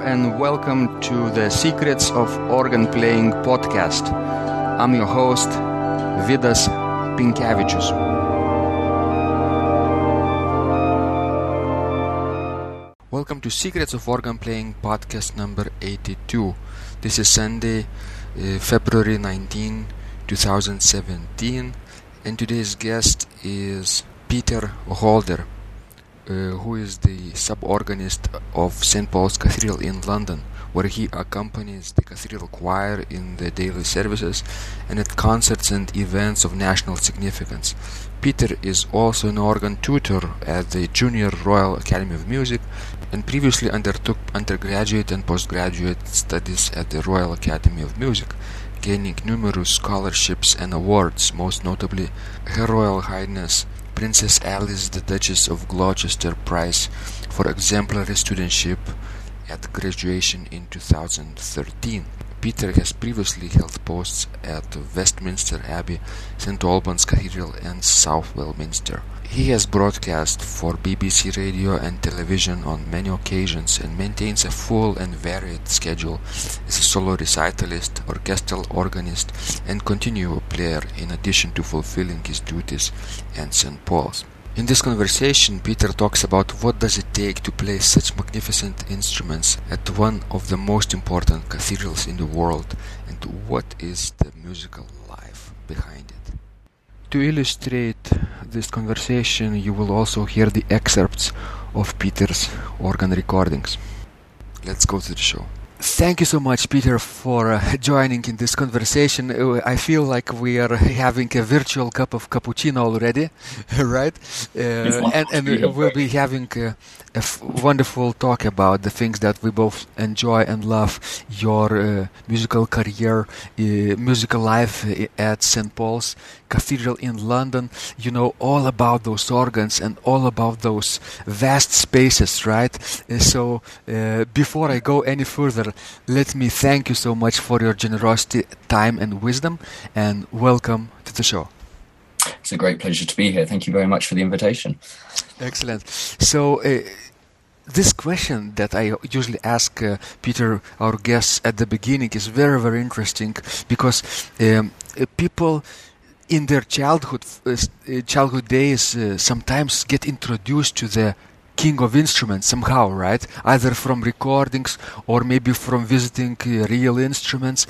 and welcome to the Secrets of Organ Playing podcast. I'm your host, Vidas Pinkevičius. Welcome to Secrets of Organ Playing podcast number 82. This is Sunday, uh, February 19, 2017, and today's guest is Peter Holder. Uh, who is the sub-organist of St. Paul's Cathedral in London, where he accompanies the cathedral choir in the daily services and at concerts and events of national significance. Peter is also an organ tutor at the Junior Royal Academy of Music and previously undertook undergraduate and postgraduate studies at the Royal Academy of Music, gaining numerous scholarships and awards, most notably Her Royal Highness Princess Alice the Duchess of Gloucester Prize for exemplary studentship at graduation in 2013. Peter has previously held posts at Westminster Abbey, St Albans Cathedral and Southwell Minster. He has broadcast for BBC radio and television on many occasions and maintains a full and varied schedule as a solo recitalist, orchestral organist, and continuo player in addition to fulfilling his duties at St. Paul's. In this conversation, Peter talks about what does it take to play such magnificent instruments at one of the most important cathedrals in the world and what is the musical life behind it. To illustrate this conversation, you will also hear the excerpts of Peter's organ recordings. Let's go to the show. Thank you so much, Peter, for uh, joining in this conversation. Uh, I feel like we are having a virtual cup of cappuccino already, right? Uh, and, and we'll be having uh, a f- wonderful talk about the things that we both enjoy and love your uh, musical career, uh, musical life at St. Paul's Cathedral in London. You know all about those organs and all about those vast spaces, right? Uh, so, uh, before I go any further, let me thank you so much for your generosity, time, and wisdom, and welcome to the show. It's a great pleasure to be here. Thank you very much for the invitation. Excellent. So, uh, this question that I usually ask uh, Peter, our guests, at the beginning is very, very interesting because um, uh, people in their childhood uh, uh childhood days uh, sometimes get introduced to the king of instruments somehow, right? Either from recordings or maybe from visiting uh, real instruments.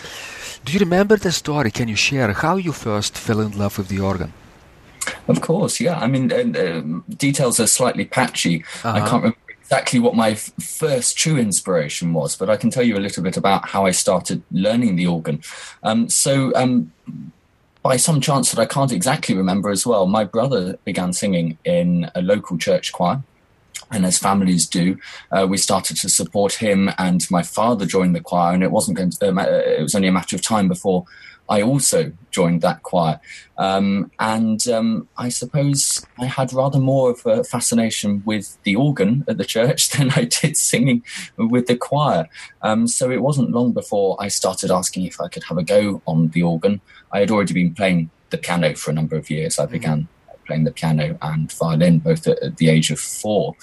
Do you remember the story? Can you share how you first fell in love with the organ? Of course, yeah. I mean, uh, details are slightly patchy. Uh-huh. I can't remember exactly what my f- first true inspiration was, but I can tell you a little bit about how I started learning the organ. Um, so, um, by some chance that I can't exactly remember as well, my brother began singing in a local church choir. And as families do, uh, we started to support him, and my father joined the choir. And it wasn't going to, uh, it was only a matter of time before I also joined that choir. Um, and um, I suppose I had rather more of a fascination with the organ at the church than I did singing with the choir. Um, so it wasn't long before I started asking if I could have a go on the organ. I had already been playing the piano for a number of years. I mm-hmm. began playing the piano and violin both at, at the age of four.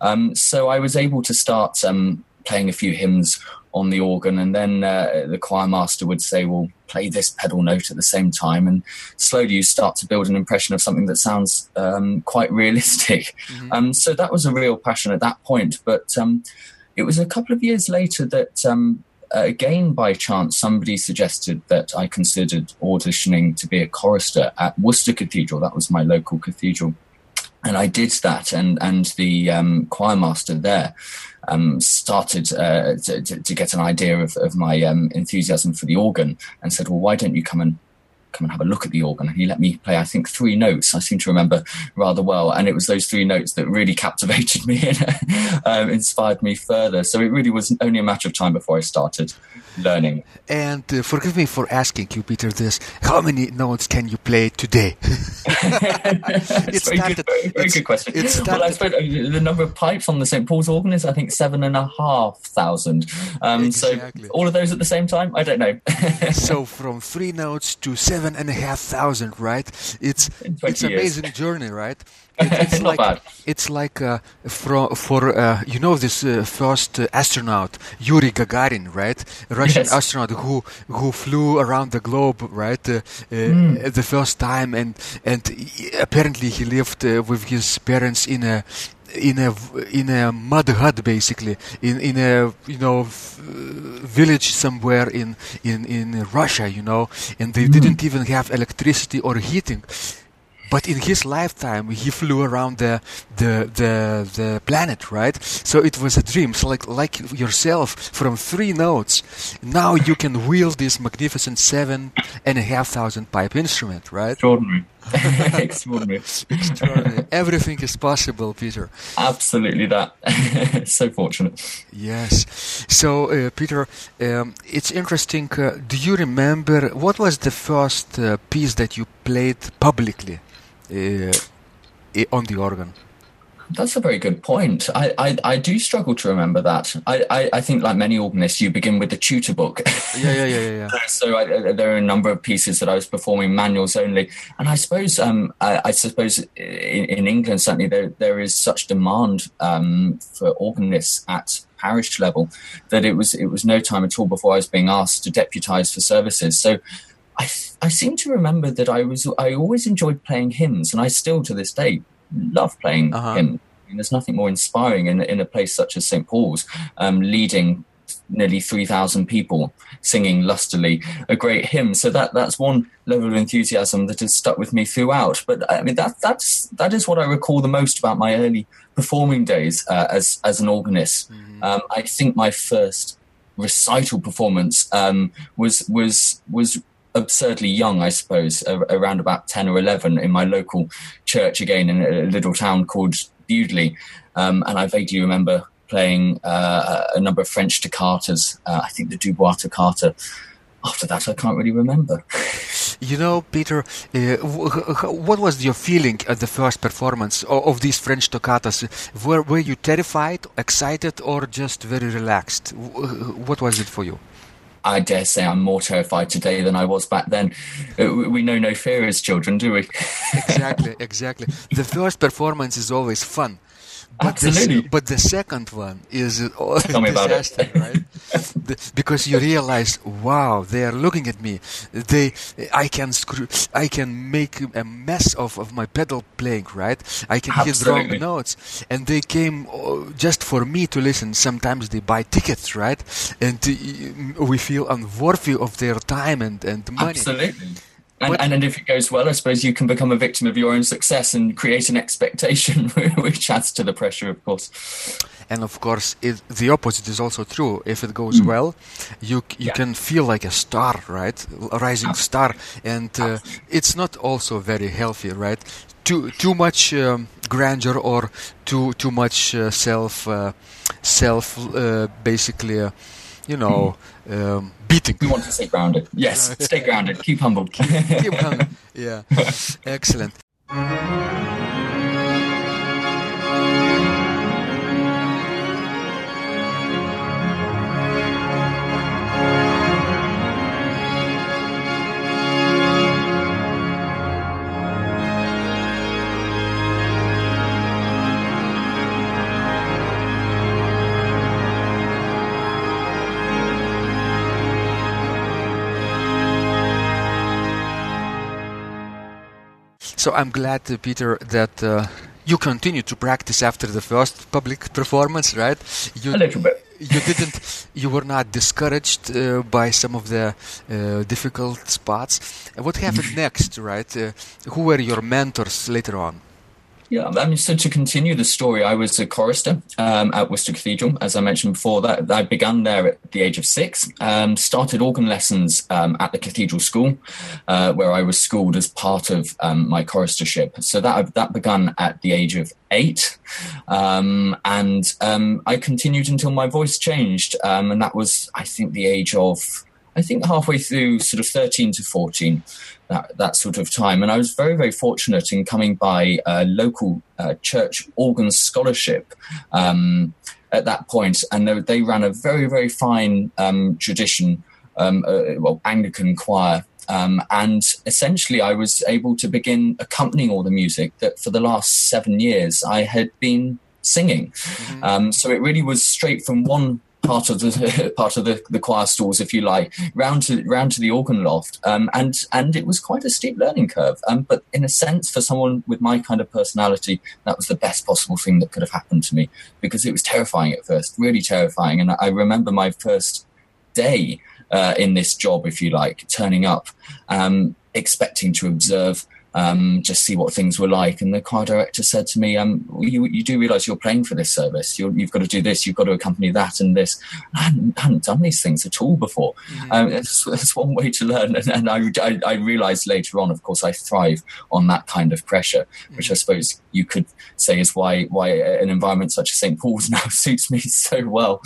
Um, so I was able to start um, playing a few hymns on the organ, and then uh, the choir master would say, "Well, play this pedal note at the same time," and slowly you start to build an impression of something that sounds um, quite realistic. Mm-hmm. Um, so that was a real passion at that point. But um, it was a couple of years later that, um, uh, again by chance, somebody suggested that I considered auditioning to be a chorister at Worcester Cathedral. That was my local cathedral and I did that, and and the um, choir master there um, started uh, to, to, get an idea of, of my um, enthusiasm for the organ, and said, "Well, why don't you come and come and have a look at the organ. And he let me play, I think, three notes. I seem to remember rather well. And it was those three notes that really captivated me and um, inspired me further. So it really was only a matter of time before I started learning. And uh, forgive me for asking you, Peter, this. How many notes can you play today? it's very, started, good, very, very good question. well, I suppose uh, the number of pipes on the St. Paul's organ is, I think, seven and a half thousand. Um, exactly. So all of those at the same time? I don't know. so from three notes to seven seven and a half thousand, right? It's it's amazing journey, right? It, it's like bad. it's like uh, for for uh, you know this uh, first astronaut Yuri Gagarin, right? Russian yes. astronaut who who flew around the globe, right? Mm. The first time, and and apparently he lived uh, with his parents in a in a in a mud hut basically. In in a you know village somewhere in in in Russia you know. And they mm. didn't even have electricity or heating. But in his lifetime he flew around the the the, the planet right? So it was a dream. So like like yourself from three notes now you can wield this magnificent seven and a half thousand pipe instrument right? Extraordinary extraordinary. Extraordinary. Everything is possible peter. Absolutely that. So fortunate. Yes. So uh, peter um, it's interesting uh, do you remember what was the first uh, piece that you played publicly uh, on the organ? That's a very good point. I, I, I, do struggle to remember that. I, I, I, think, like many organists, you begin with the tutor book. Yeah, yeah, yeah, yeah. yeah. so I, there are a number of pieces that I was performing manuals only, and I suppose um, I, suppose in, in, England certainly there there is such demand um, for organists at parish level that it was it was no time at all before I was being asked to deputise for services. So I, I seem to remember that I was I always enjoyed playing hymns, and I still to this day love playing uh-huh. hymns. I mean, there's nothing more inspiring in in a place such as St Paul's, um, leading nearly 3,000 people singing lustily a great hymn. So that that's one level of enthusiasm that has stuck with me throughout. But I mean that that's that is what I recall the most about my early performing days uh, as as an organist. Mm-hmm. Um, I think my first recital performance um, was was was absurdly young, I suppose, around about 10 or 11 in my local church again in a little town called Bewdley. Um, and I vaguely remember playing uh, a number of French toccatas, uh, I think the Dubois toccata. After that, I can't really remember. You know, Peter, uh, what was your feeling at the first performance of, of these French toccatas? Were, were you terrified, excited, or just very relaxed? What was it for you? I dare say I'm more terrified today than I was back then. Uh, we know no fear as children, do we? exactly, exactly. The first performance is always fun. But Absolutely. The, but the second one is disaster, right? the, because you realize, wow, they are looking at me. They, I can screw, I can make a mess of, of my pedal playing, right? I can Absolutely. hit wrong notes, and they came uh, just for me to listen. Sometimes they buy tickets, right? And uh, we feel unworthy of their time and and money. Absolutely. And, and, and if it goes well, I suppose you can become a victim of your own success and create an expectation, which adds to the pressure, of course. And of course, it, the opposite is also true. If it goes mm. well, you you yeah. can feel like a star, right? A rising Absolutely. star, and uh, it's not also very healthy, right? Too too much um, grandeur or too too much uh, self uh, self uh, basically, uh, you know. Um, beating. We want to stay grounded. Yes, stay grounded. Keep humble. Keep humble. Yeah. Excellent. So I'm glad, uh, Peter, that uh, you continue to practice after the first public performance, right? You, a little bit. you didn't. You were not discouraged uh, by some of the uh, difficult spots. What happened next, right? Uh, who were your mentors later on? Yeah, I mean, so to continue the story, I was a chorister um, at Worcester Cathedral, as I mentioned before. That I began there at the age of six. Um, started organ lessons um, at the Cathedral School, uh, where I was schooled as part of um, my choristership. So that that began at the age of eight, um, and um, I continued until my voice changed, and that was, I think, the age of I think halfway through sort of 13 to 14, that, that sort of time. And I was very, very fortunate in coming by a local uh, church organ scholarship um, at that point. And they, they, ran a very, very fine um, tradition, um, uh, well, Anglican choir Um, and essentially, I was able to begin accompanying all the music that for the last seven years I had been singing. Mm-hmm. Um, so it really was straight from one part of the part of the, the choir stalls, if you like, round to round to the organ loft, um, and and it was quite a steep learning curve. Um, but in a sense, for someone with my kind of personality, that was the best possible thing that could have happened to me because it was terrifying at first, really terrifying. And I remember my first day uh, in this job, if you like, turning up, um, expecting to observe um, just see what things were like. And the choir director said to me, um, you, you, do realize you're playing for this service. you have got to do this. You've got to accompany that and this. I hadn't, hadn't done these things at all before. Mm-hmm. Um, it's, it's, one way to learn. And, and I, I, I, realized later on, of course, I thrive on that kind of pressure, mm-hmm. which I suppose you could say is why, why an environment such as St. Paul's now suits me so well.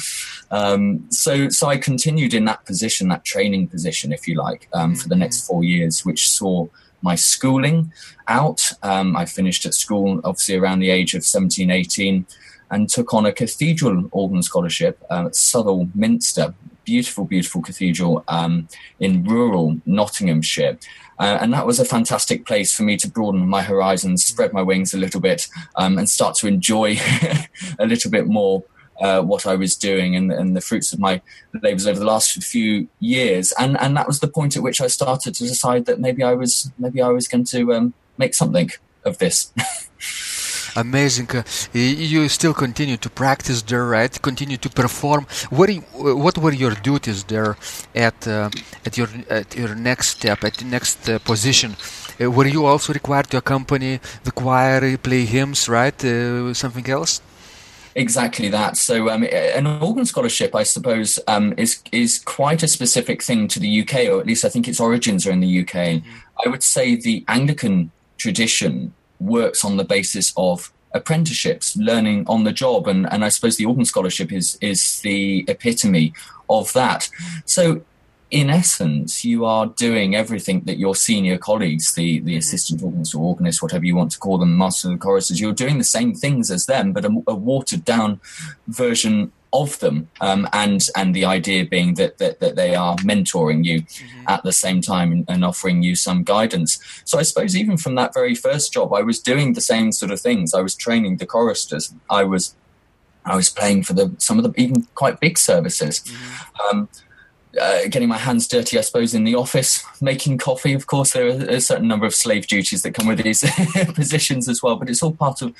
Um, so, so I continued in that position, that training position, if you like, um, mm-hmm. for the next four years, which saw my schooling out. Um, I finished at school, obviously, around the age of 17, 18, and took on a cathedral organ scholarship um, at Southwell Minster, beautiful, beautiful cathedral um, in rural Nottinghamshire. Uh, and that was a fantastic place for me to broaden my horizons, spread my wings a little bit, um, and start to enjoy a little bit more uh, what I was doing and, and the fruits of my labours over the last few years. And and that was the point at which I started to decide that maybe I was maybe I was going to um, make something of this. Amazing. Uh, you still continue to practice there, right? Continue to perform. What you, what were your duties there at uh, at your at your next step at the next uh, position? Uh, were you also required to accompany the choir, play hymns, right? Uh, something else? Exactly that. So, um, an organ scholarship, I suppose, um, is is quite a specific thing to the UK, or at least I think its origins are in the UK. Mm-hmm. I would say the Anglican tradition works on the basis of apprenticeships, learning on the job, and and I suppose the organ scholarship is is the epitome of that. So in essence, you are doing everything that your senior colleagues, the, the mm-hmm. assistant organist or organist, whatever you want to call them, master of the choruses, you're doing the same things as them, but a, a watered down version of them. Um, and, and the idea being that, that, that they are mentoring you mm-hmm. at the same time and, and, offering you some guidance. So I suppose even from that very first job, I was doing the same sort of things. I was training the choristers. I was, I was playing for the, some of the even quite big services. Mm-hmm. Um, uh, getting my hands dirty, I suppose, in the office, making coffee. Of course, there are a certain number of slave duties that come with these positions as well, but it's all part of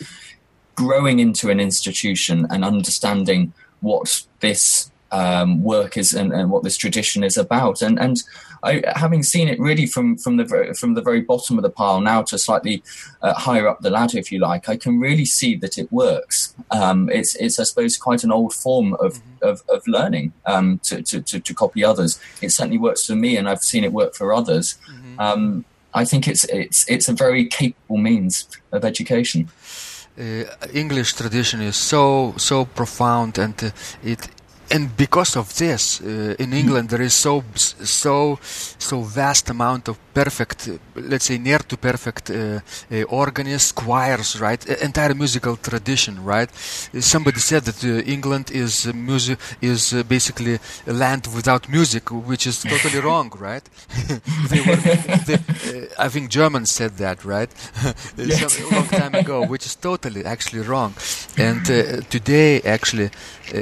growing into an institution and understanding what this um, work is and, and, what this tradition is about. And and I, having seen it really from from the very, from the very bottom of the pile now to slightly uh, higher up the ladder, if you like, I can really see that it works. Um, it's it's I suppose quite an old form of mm-hmm. of, of, learning um, to, to, to, to, copy others. It certainly works for me, and I've seen it work for others. Mm-hmm. Um, I think it's it's it's a very capable means of education. Uh, English tradition is so so profound, and uh, it and because of this, uh, in England there is so so so vast amount of perfect, let's say near to perfect uh, uh, organists, choirs, right? Entire musical tradition, right? Somebody said that uh, England is music is uh, basically a land without music, which is totally wrong, right? they were, they, uh, I think Germans said that, right? Some, a long time ago, which is totally actually wrong. And today, actually,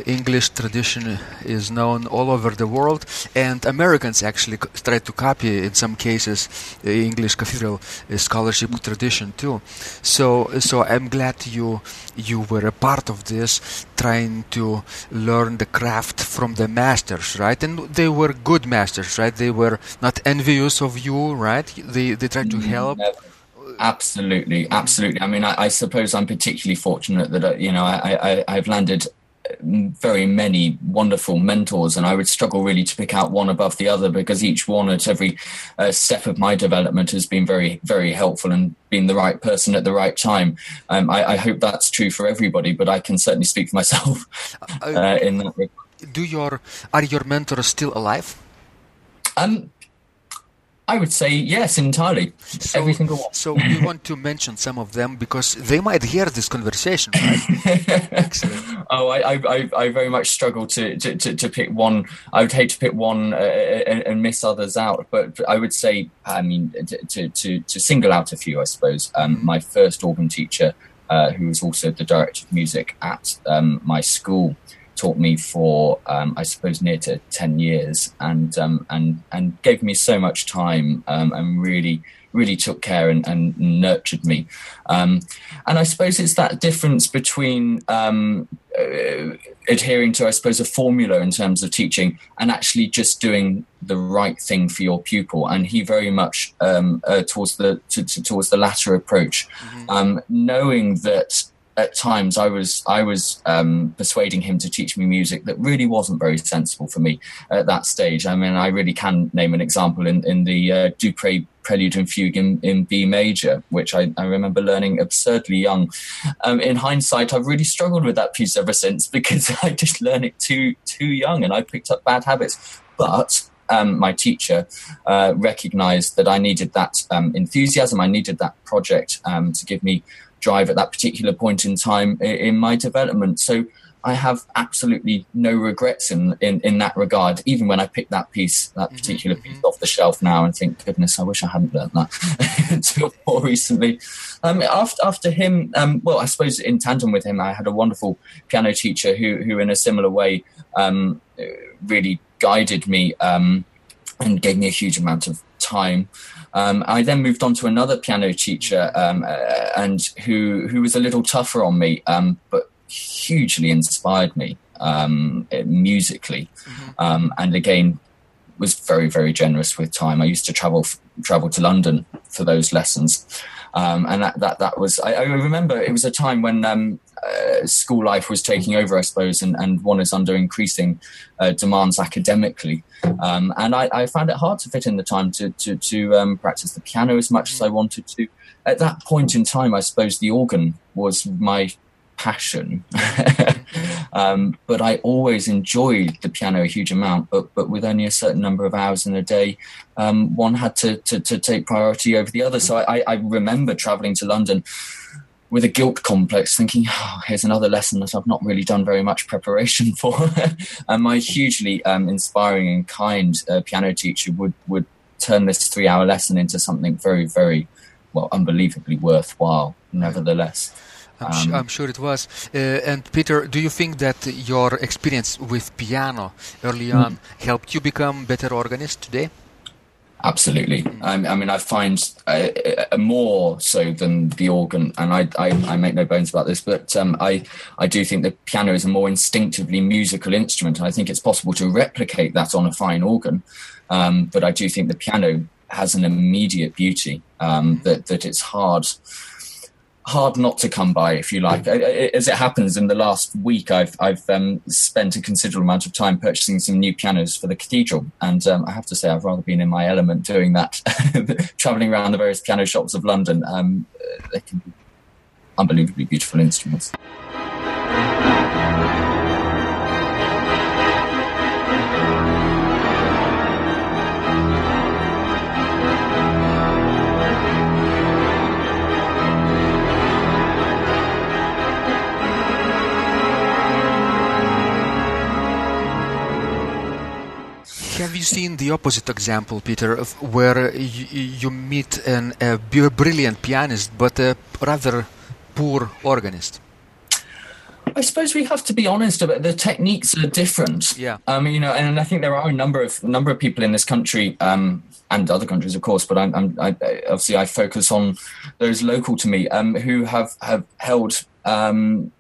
English tradition is known all over the world, and Americans actually try to copy in some cases uh, English cathedral uh, scholarship tradition too. So, so I'm glad you you were a part of this, trying to learn the craft from the masters, right? And they were good masters, right? They were not envious of you, right? They they tried to mm-hmm. help. Never absolutely absolutely i mean I, I, suppose i'm particularly fortunate that uh, you know I, I i've landed very many wonderful mentors, and I would struggle really to pick out one above the other because each one at every uh, step of my development has been very, very helpful and been the right person at the right time. Um, I, I, hope that's true for everybody, but I can certainly speak for myself uh, uh in that regard. Do your are your mentors still alive? Um, I would say yes, entirely. So, Every single one. So we want to mention some of them because they might hear this conversation, right? Excellent. Oh, I, I, I very much struggle to, to, to, to pick one. I would hate to pick one uh, and, and, miss others out, but I would say, I mean, to, to, to single out a few, I suppose. Um, my first organ teacher, uh, who was also the director of music at um, my school, taught me for um, I suppose near to ten years, and um, and and gave me so much time um, and really really took care and, and nurtured me. Um, and I suppose it's that difference between um, uh, adhering to I suppose a formula in terms of teaching and actually just doing the right thing for your pupil. And he very much um, uh, towards the to, to, towards the latter approach, mm-hmm. knowing that at times I was I was um, persuading him to teach me music that really wasn't very sensible for me at that stage. I mean, I really can name an example in in the uh, Dupre Prelude and Fugue in, in B major, which I, I remember learning absurdly young. Um, in hindsight, I've really struggled with that piece ever since because I just learned it too too young and I picked up bad habits. But um, my teacher uh, recognized that I needed that um, enthusiasm, I needed that project um, to give me drive at that particular point in time in my development. So I have absolutely no regrets in, in, in that regard, even when I pick that piece, that mm-hmm, particular mm-hmm. piece off the shelf now and think, goodness, I wish I hadn't learned that until more recently. Um, after, after him, um, well, I suppose in tandem with him, I had a wonderful piano teacher who, who in a similar way, um, really guided me um, and gave me a huge amount of time. Um, I then moved on to another piano teacher, um, uh, and who who was a little tougher on me, um, but hugely inspired me um, musically, mm-hmm. Um, and again was very very generous with time. I used to travel travel to London for those lessons, um, and that that that was I, I, remember it was a time when uh, school life was taking over, I suppose, and, and one is under increasing uh, demands academically. Um, and I, I, found it hard to fit in the time to, to, to um, practice the piano as much as I wanted to. At that point in time, I suppose the organ was my passion. um, but I always enjoyed the piano a huge amount, but, but with only a certain number of hours in a day, um, one had to, to, to, take priority over the other. So I, I remember traveling to London with a guilt complex, thinking, oh, here's another lesson that I've not really done very much preparation for. and my hugely um, inspiring and kind uh, piano teacher would, would turn this three hour lesson into something very, very, well, unbelievably worthwhile, nevertheless. I'm, um, I'm, sure it was. Uh, and Peter, do you think that your experience with piano early on mm. helped you become better organist today? Absolutely. I, I mean, I find uh, uh, more so than the organ, and I, I, I make no bones about this, but um, I, I do think the piano is a more instinctively musical instrument. I think it's possible to replicate that on a fine organ, um, but I do think the piano has an immediate beauty um, that, that it's hard hard not to come by, if you like. As it happens, in the last week, I've I've um, spent a considerable amount of time purchasing some new pianos for the cathedral, and um, I have to say I've rather been in my element doing that, traveling around the various piano shops of London. Um, they can be unbelievably beautiful instruments. Have you seen the opposite example, Peter, of where you, you meet an, a brilliant pianist but a rather poor organist? I suppose we have to be honest about the techniques are different. Yeah. Um, you know, and I think there are a number of number of people in this country um, and other countries, of course, but I'm, I'm I, obviously I focus on those local to me um, who have have held um,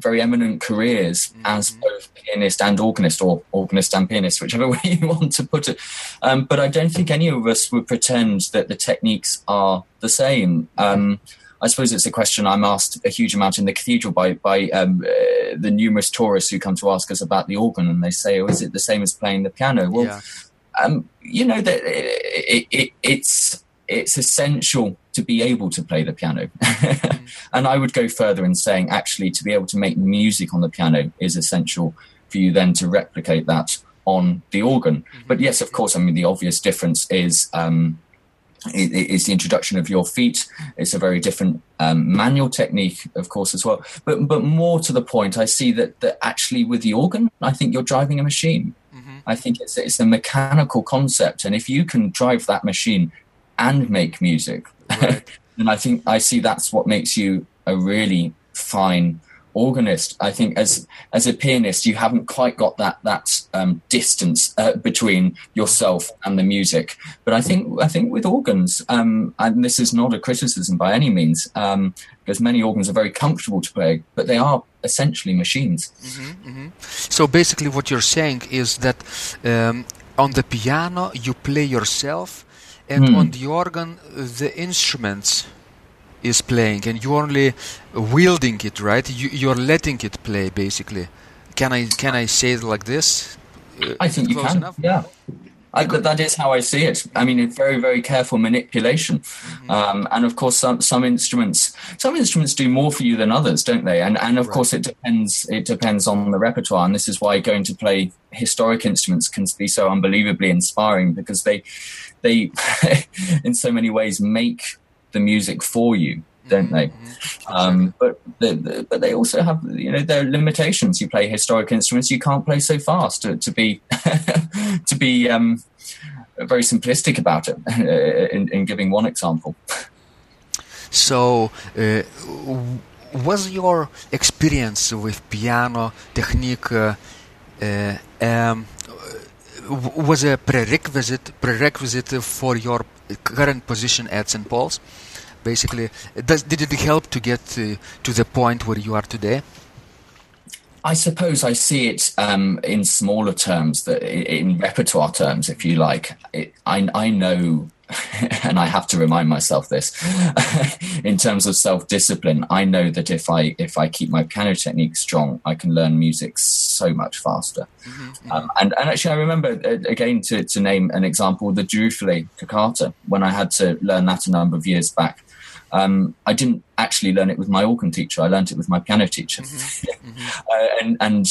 very eminent careers mm-hmm. as both pianist and organist, or organist and pianist, whichever way you want to put it. Um, but I don't think any of us would pretend that the techniques are the same. Um, I suppose it's a question I'm asked a huge amount in the cathedral by by um, uh, the numerous tourists who come to ask us about the organ, and they say, "Oh, is it the same as playing the piano?" Well, yeah. um, you know that it, it, it's it's essential to be able to play the piano. mm. And I would go further in saying, actually, to be able to make music on the piano is essential for you then to replicate that on the organ. Mm-hmm. But yes, of course, I mean, the obvious difference is. Um, it, it's the introduction of your feet. It's a very different um, manual technique, of course, as well. But but more to the point, I see that that actually with the organ, I think you're driving a machine. Mm-hmm. I think it's it's a mechanical concept, and if you can drive that machine and make music, right. then I think I see that's what makes you a really fine organist. I think as as a pianist, you haven't quite got that that um, distance uh, between yourself and the music. But I think I think with organs, um, and this is not a criticism by any means, um, because many organs are very comfortable to play, but they are essentially machines. Mm-hmm, mm-hmm. So basically, what you're saying is that um, on the piano you play yourself, and mm. on the organ the instruments is playing and you're only wielding it right you, you're letting it play basically can i can i say it like this i think you can enough? yeah I, that is how I see it. I mean, it's very, very careful manipulation, mm-hmm. um, and of course, some some instruments some instruments do more for you than others, don't they? And and of right. course, it depends it depends on the repertoire, and this is why going to play historic instruments can be so unbelievably inspiring because they they in so many ways make the music for you don't they? Mm-hmm. Um, but the, the, but they also have you know their limitations. You play historic instruments, you can't play so fast. To, to be to be um, very simplistic about it, in, in, giving one example. So, uh, was your experience with piano technique uh, uh, um, was a prerequisite prerequisite for your current position at St. Paul's? Basically, does, did it help to get to, to the point where you are today? I suppose I see it um, in smaller terms, that in repertoire terms, if you like. It, I, I know and I have to remind myself this in terms of self discipline. I know that if I if I keep my piano technique strong, I can learn music so much faster. Mm-hmm, mm-hmm. Um, and and actually, I remember uh, again to to name an example, the Duruflé toccata. When I had to learn that a number of years back, um, I didn't actually learn it with my organ teacher. I learned it with my piano teacher, mm-hmm, mm-hmm. uh, and and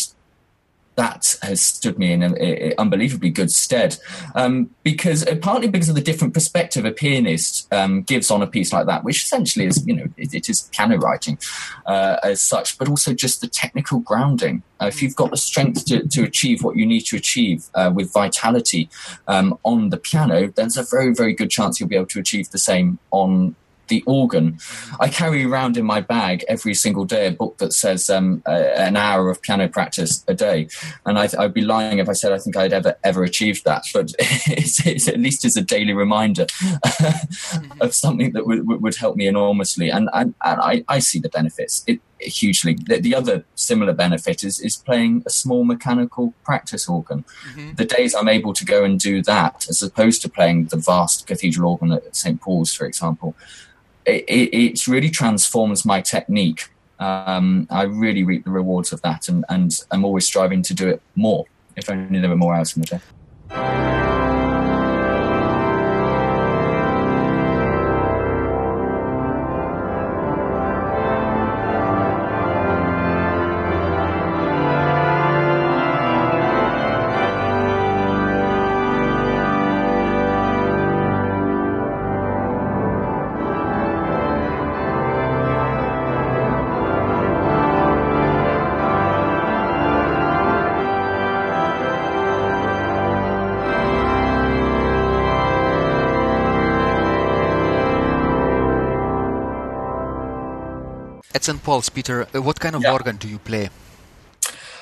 that has stood me in an unbelievably good stead um, because uh, partly because of the different perspective a pianist um, gives on a piece like that, which essentially is you know it, it is piano writing uh, as such, but also just the technical grounding. Uh, if you've got the strength to, to achieve what you need to achieve uh, with vitality um, on the piano, there's a very very good chance you'll be able to achieve the same on the organ. I carry around in my bag every single day a book that says um, an hour of piano practice a day, and I, would be lying if I said I think I'd ever ever achieved that. But it's, it's at least as a daily reminder of something that would, would help me enormously, and and, and I, I see the benefits. It, hugely. The, the, other similar benefit is is playing a small mechanical practice organ. Mm-hmm. The days I'm able to go and do that, as opposed to playing the vast cathedral organ at St Paul's, for example, it, it really transforms my technique. Um, I really reap the rewards of that, and, and I'm always striving to do it more. If only there were more hours in the day. At St. Paul's, Peter, uh, what kind of yeah. organ do you play?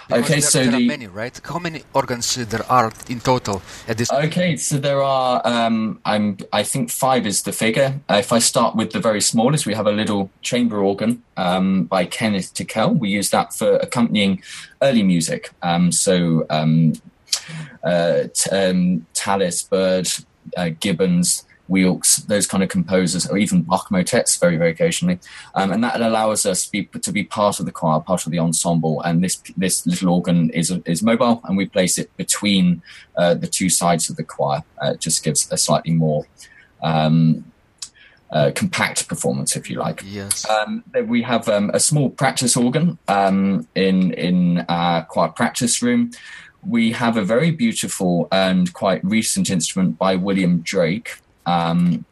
Because okay, there, so there the, are many, right? How many organs there are in total at this? Okay, so there are. Um, I'm. I think five is the figure. Uh, if I start with the very smallest, we have a little chamber organ um, by Kenneth Tickell. We use that for accompanying early music. Um, so um, uh, t- um, Tallis, Byrd, uh, Gibbons, Weelkes, those kind of composers, or even Bach motets very, very occasionally. Um, and that allows us to be, to be part of the choir, part of the ensemble. And this this little organ is is mobile, and we place it between uh, the two sides of the choir. Uh, it just gives a slightly more um, uh, compact performance, if you like. Yes. Um, we have um, a small practice organ um, in in our choir practice room we have a very beautiful and quite recent instrument by William Drake. Um,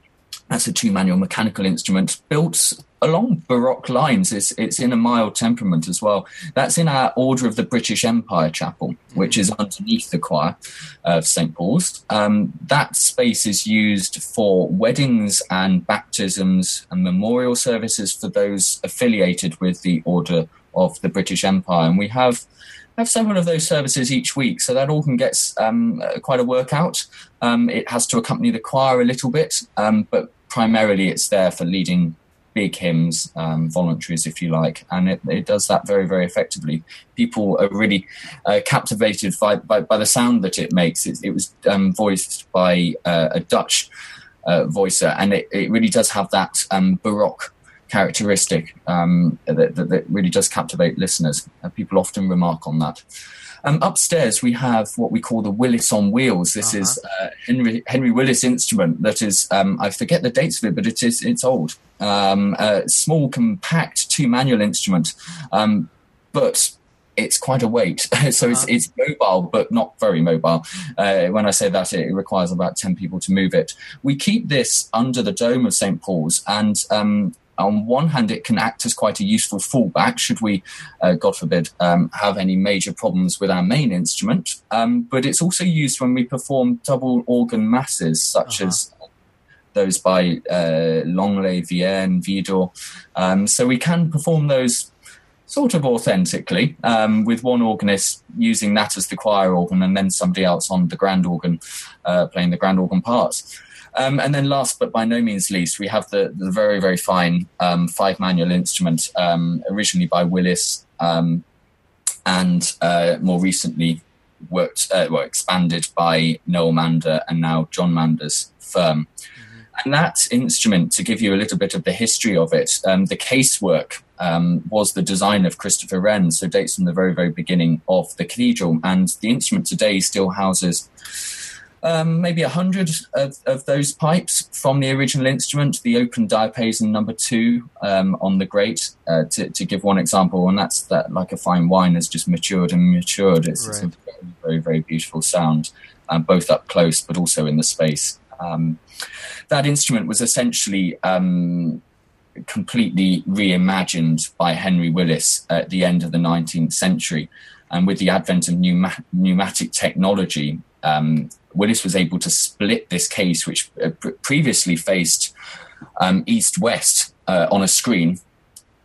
that's a two manual mechanical instrument built along Baroque lines. It's, it's in a mild temperament as well. That's in our Order of the British Empire Chapel, which is underneath the choir of St. Paul's. Um, that space is used for weddings and baptisms and memorial services for those affiliated with the Order of the British Empire. And we have have several of those services each week, so that organ gets um, quite a workout. Um, it has to accompany the choir a little bit, um, but primarily it's there for leading big hymns, um, voluntaries, if you like, and it, it, does that very, very effectively. People are really uh, captivated by, by, by, the sound that it makes. It, it was um, voiced by uh, a Dutch uh, voicer, and it, it, really does have that um, Baroque characteristic um, that, that, that, really does captivate listeners. Uh, people often remark on that. Um, upstairs, we have what we call the Willis on wheels. This uh-huh. is uh, Henry Henry Willis instrument that is um, I forget the dates of it, but it is it's old. Um, a small, compact two manual instrument, um, but it's quite a weight. so uh-huh. it's it's mobile, but not very mobile. Uh, when I say that, it requires about ten people to move it. We keep this under the dome of St Paul's, and um, on one hand, it can act as quite a useful fallback should we, uh, God forbid, um, have any major problems with our main instrument. Um, but it's also used when we perform double organ masses, such uh-huh. as those by uh, Langlais, Vierne, Widor. Um, so we can perform those sort of authentically um, with one organist using that as the choir organ and then somebody else on the grand organ uh, playing the grand organ parts. Um, and then last but by no means least, we have the, the very, very fine um, five manual instrument, um, originally by Willis um, and uh, more recently worked, uh, well, expanded by Noel Mander and now John Mander's firm. Mm-hmm. And that instrument, to give you a little bit of the history of it, um, the casework um, was the design of Christopher Wren, so dates from the very, very beginning of the cathedral. And the instrument today still houses um, maybe a hundred of, of, those pipes from the original instrument, the open diapason number two um, on the great, uh, to, to, give one example, and that's that like a fine wine has just matured and matured. It's, right. it's a very, very, very beautiful sound, um, both up close but also in the space. Um, that instrument was essentially um, completely reimagined by Henry Willis at the end of the 19th century. And with the advent of pneuma- pneumatic technology, um, Willis was able to split this case, which uh, previously faced um, east west uh, on a screen.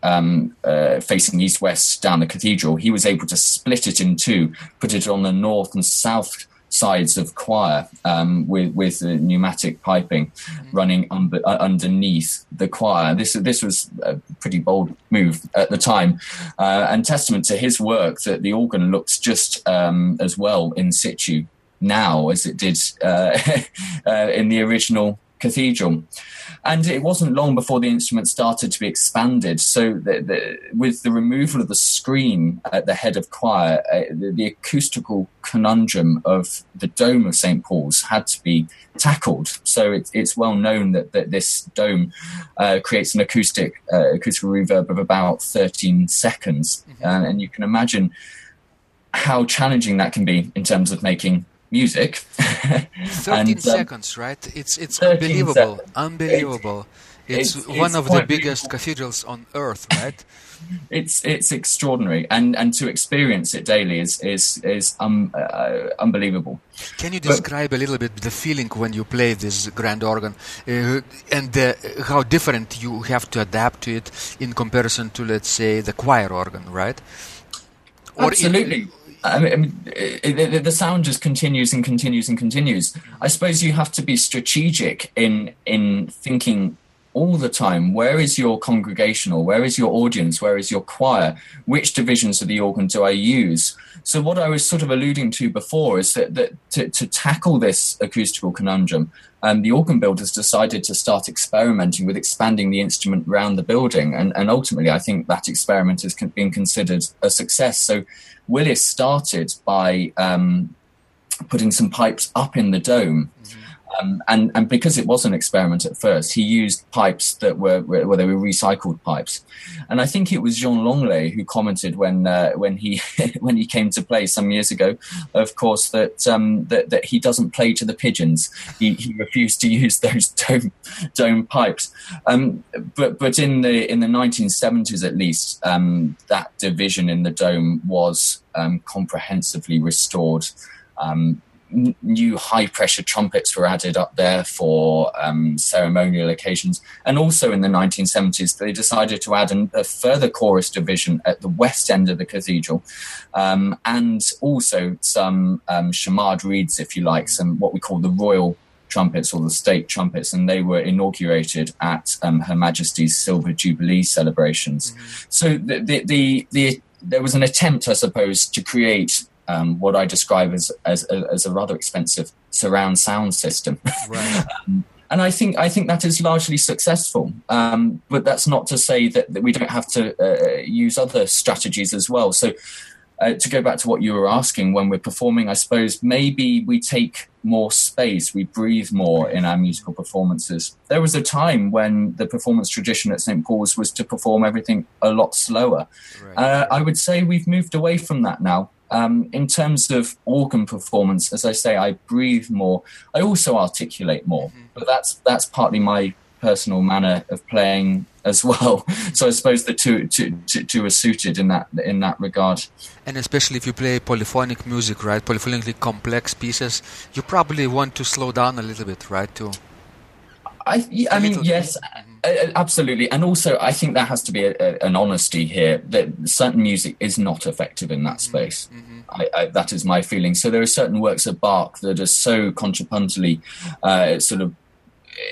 Um, uh, facing east west down the cathedral, he was able to split it in two, put it on the north and south sides of choir um, with with pneumatic piping mm-hmm. running um, uh, underneath the choir. This this was a pretty bold move at the time, uh, and testament to his work that the organ looks just um, as well in situ now as it did uh, uh, in the original cathedral. And it wasn't long before the instrument started to be expanded. So, the, the, with the removal of the screen at the head of choir, uh, the, the, acoustical conundrum of the dome of St. Paul's had to be tackled. So, it, it's well known that, that this dome uh, creates an acoustic uh, acoustical reverb of about 13 seconds. Mm-hmm. and you can imagine how challenging that can be in terms of making music. 13 and, um, seconds, right? It's it's unbelievable, seconds. unbelievable. It's, it's, one it's of the biggest beautiful. cathedrals on earth, right? it's it's extraordinary, and and to experience it daily is is is um, uh, unbelievable. Can you describe but, a little bit the feeling when you play this grand organ, uh, and uh, how different you have to adapt to it in comparison to, let's say, the choir organ, right? Or Absolutely. I mean, it, eh, it, the sound just continues and continues and continues. I suppose you have to be strategic in in thinking all the time. Where is your congregational? Where is your audience? Where is your choir? Which divisions of the organ do i use? So what i was sort of alluding to before is that, that to, to tackle this acoustical conundrum um, the organ builders decided to start experimenting with expanding the instrument around the building. And, and ultimately i think that experiment has been considered a success. So Willis started by um, putting some pipes up in the dome. Mm-hmm. Um, and and because it was an experiment at first, he used pipes that were where they were recycled pipes, and I think it was Jean Langlais who commented when uh, when he when he came to play some years ago, of course that um, that, that he doesn't play to the pigeons. He, he refused to use those dome dome pipes. Um, but but in the in the 1970s at least, um, that division in the dome was um, comprehensively restored. Um, new high pressure trumpets were added up there for um, ceremonial occasions. And also in the 1970s, they decided to add an, a further chorus division at the west end of the cathedral, um, and also some um, chamade reeds, if you like, some what we call the royal trumpets or the state trumpets, and they were inaugurated at um, Her Majesty's Silver Jubilee celebrations. Mm-hmm. So the, the, the, the there was an attempt, I suppose, to create um, what I describe as, as, as a rather expensive surround sound system. Right. um, and I think I think that is largely successful. Um, but that's not to say that, that we don't have to uh, use other strategies as well. So. Uh, to go back to what you were asking, when we're performing, I suppose maybe we take more space, we breathe more in our musical performances. There was a time when the performance tradition at St. Paul's was to perform everything a lot slower. Right. Uh, I would say we've moved away from that now. Um, in terms of organ performance, as I say, I breathe more. I also articulate more, mm-hmm. but that's that's partly my personal manner of playing as well. So I suppose the two, two, two, two are suited in that in that regard. And especially if you play polyphonic music, right? Polyphonically complex pieces, you probably want to slow down a little bit, right? Too. I, I mean, yes, mm-hmm. Absolutely. And also, I think there has to be a, a, an honesty here that certain music is not effective in that mm-hmm. space. Mm-hmm. I, I, that is my feeling. So there are certain works of Bach that are so contrapuntally uh, sort of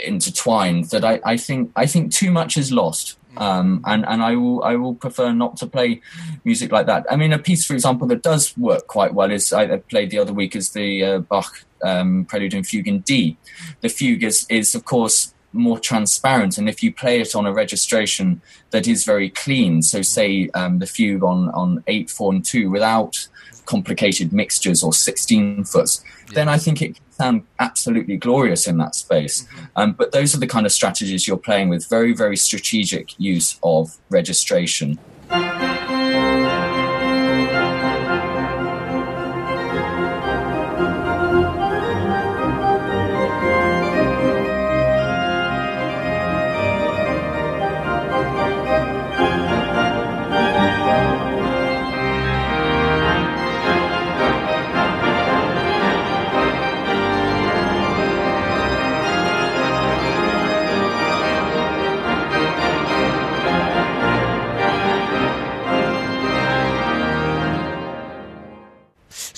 intertwined that I, I, think I think too much is lost. Mm-hmm. Um, and and I will I will prefer not to play music like that. I mean, a piece, for example, that does work quite well is I, played the other week is the uh, Bach um, Prelude and Fugue in D. The fugue is, is, of course, more transparent, and if you play it on a registration that is very clean, so say um, the fugue on on eight, four, and two, without complicated mixtures or sixteen foots, yeah. then I think it can sound absolutely glorious in that space. Mm-hmm. Um, but those are the kind of strategies you're playing with, very, very strategic use of registration.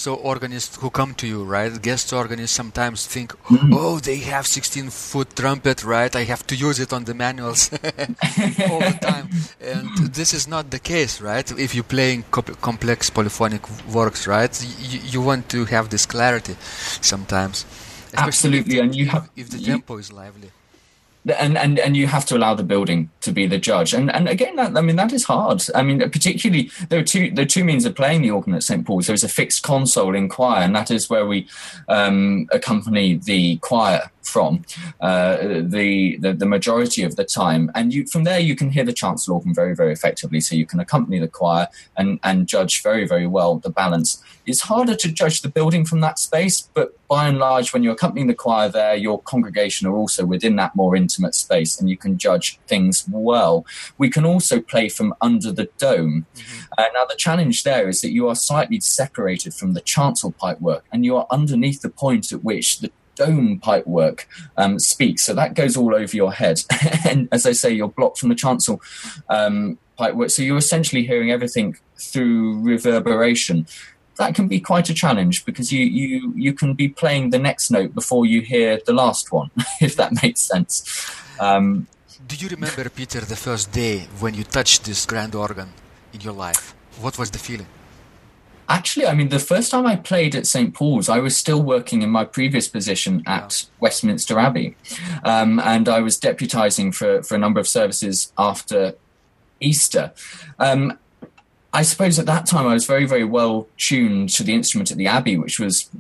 So organists who come to you, right? Guest organists sometimes think, mm-hmm. oh, they have 16 foot trumpet, right? I have to use it on the manuals all the time. And this is not the case, right? If you're playing complex polyphonic works, right? You, you want to have this clarity sometimes. Absolutely, if, and you have if the tempo is lively and and and you have to allow the building to be the judge. And and again that, i mean that is hard. I mean particularly there are two there are two means of playing the organ at st paul's. There's a fixed console in choir and that is where we um, accompany the choir from uh, the, the, the majority of the time, and you from there you can hear the chancel organ very very effectively. So you can accompany the choir and and judge very very well the balance. It's harder to judge the building from that space, but by and large, when you're accompanying the choir there, your congregation are also within that more intimate space, and you can judge things well. We can also play from under the dome. Mm-hmm. Uh, now the challenge there is that you are slightly separated from the chancel pipe work, and you are underneath the point at which the dome pipe work um, speaks. So that goes all over your head. and as I say, you're blocked from the chancel um. So you're essentially hearing everything through reverberation. That can be quite a challenge because you, you, you can be playing the next note before you hear the last one, if that makes sense. Um, Do you remember, Peter, the first day when you touched this grand organ in your life? What was the feeling? Actually, I mean, the first time I played at St. Paul's, I was still working in my previous position at Westminster Abbey. Um, and I was deputizing for, for a number of services after Easter. Um, I suppose at that time I was very, very well tuned to the instrument at the Abbey, which was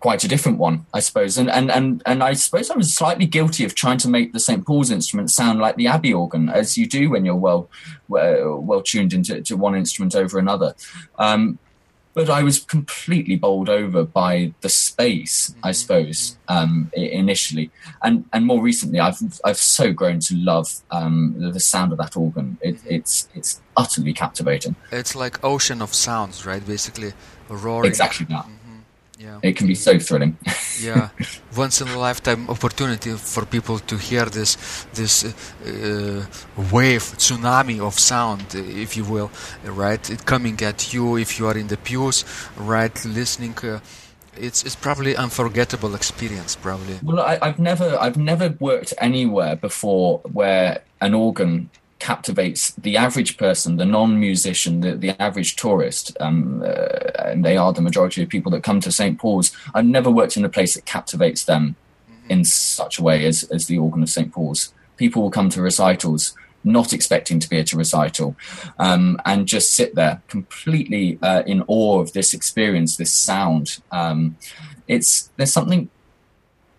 quite a different one, I suppose. And, and, and, and I suppose I was slightly guilty of trying to make the St. Paul's instrument sound like the Abbey organ, as you do when you're well, well, well tuned into to one instrument over another. Um, but I was completely bowled over by the space, I mm-hmm. suppose, um, initially, and and more recently, I've I've so grown to love um, the, the, sound of that organ. It, mm-hmm. it's it's utterly captivating. It's like ocean of sounds, right? Basically, roaring. Exactly that. Mm-hmm. Yeah. It can be so thrilling. yeah, once in a lifetime opportunity for people to hear this this uh, wave tsunami of sound, if you will, right? It coming at you if you are in the pews, right? Listening. Uh, it's it's probably unforgettable experience probably well I, i've never i've never worked anywhere before where an organ captivates the average person, the non-musician, the, the average tourist, um, uh, and they are the majority of people that come to St. Paul's. I've never worked in a place that captivates them mm-hmm. in such a way as, as the organ of St. Paul's. People will come to recitals not expecting to be at a recital um, and just sit there completely uh, in awe of this experience, this sound. Um, it's there's something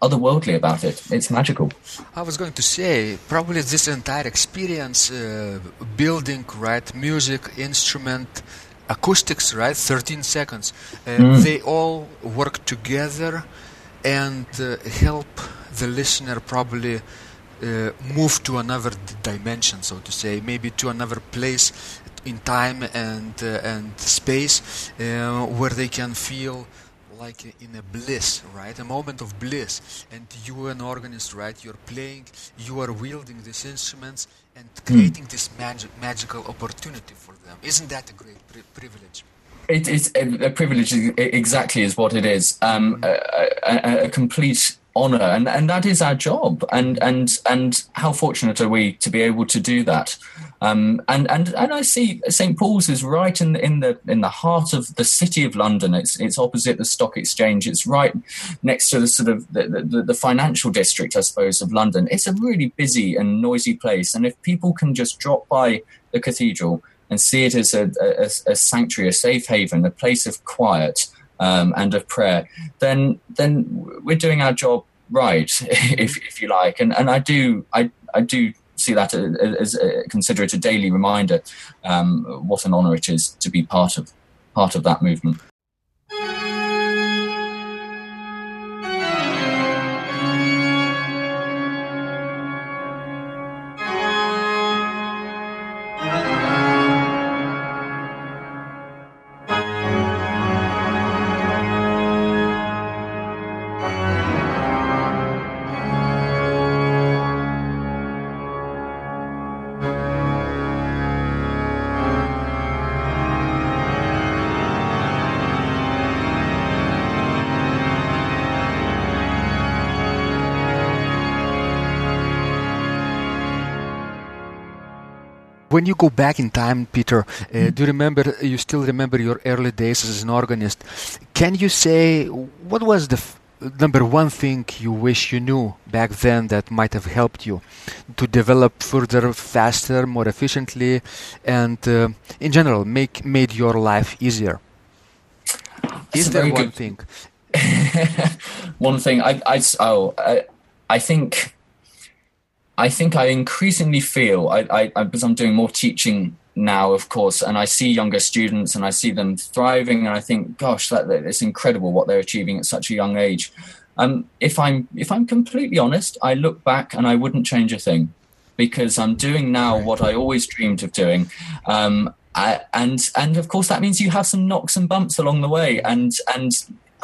otherworldly about it. It's magical. I was going to say, probably this entire experience, uh, building, right, music, instrument, acoustics, right, 13 seconds, uh, mm. they all work together and uh, help the listener probably uh, move to another dimension, so to say, maybe to another place in time and uh, and space uh, where they can feel like in a bliss, right? A moment of bliss. And you are an organist, right? You're playing, you are wielding these instruments and hmm. creating mm. this magic, magical opportunity for them. Isn't that a great pri- privilege? It is a, a privilege, exactly is what it is. Um, mm. a, a, a complete honor and and that is our job and and and how fortunate are we to be able to do that? Um, and and and I see St Paul's is right in the, in the in the heart of the city of London. It's it's opposite the stock exchange. It's right next to the sort of the, the, the financial district I suppose of London. It's a really busy and noisy place and if people can just drop by the cathedral and see it as a, a, a sanctuary a safe haven a place of quiet um, and of prayer, then then we're doing our job right, if if you like. And and I do I I do see that as, as consider it a daily reminder um, what an honour it is to be part of part of that movement. When you go back in time, Peter, uh, mm-hmm. do you remember? You still remember your early days as an organist? Can you say what was the f- number one thing you wish you knew back then that might have helped you to develop further, faster, more efficiently, and uh, in general, make made your life easier? That's Is there one thing? one thing I I oh I, I think I think I increasingly feel I, I, I, because I'm doing more teaching now, of course, and I see younger students and I see them thriving, and I think, gosh, that, that it's incredible what they're achieving at such a young age. Um, if I'm if I'm completely honest, I look back and I wouldn't change a thing because I'm doing now what I always dreamed of doing. Um, I, and and of course that means you have some knocks and bumps along the way, and and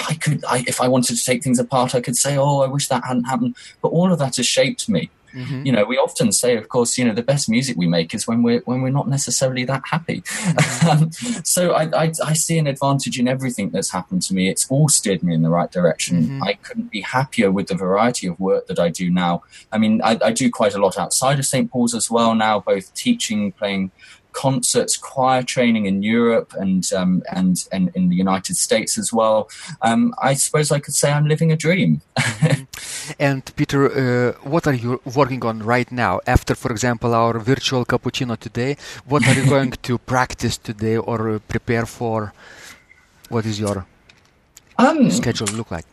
I could, I, if I wanted to take things apart, I could say, "Oh, I wish that hadn't happened." But all of that has shaped me. Mm-hmm. You know, we often say, of course, you know, the best music we make is when we're when we're not necessarily that happy. Mm-hmm. Um, so I, I, I see an advantage in everything that's happened to me. It's all steered me in the right direction. Mm-hmm. I couldn't be happier with the variety of work that I do now. I mean, I, I do quite a lot outside of St Paul's as well now, both teaching, playing concerts, choir training in Europe and um, and and in the United States as well. Um, I suppose I could say I'm living a dream. and Peter, uh, what are you working on right now? After, for example, our virtual cappuccino today, what are you going to practice today or prepare for? What is your um, schedule look like?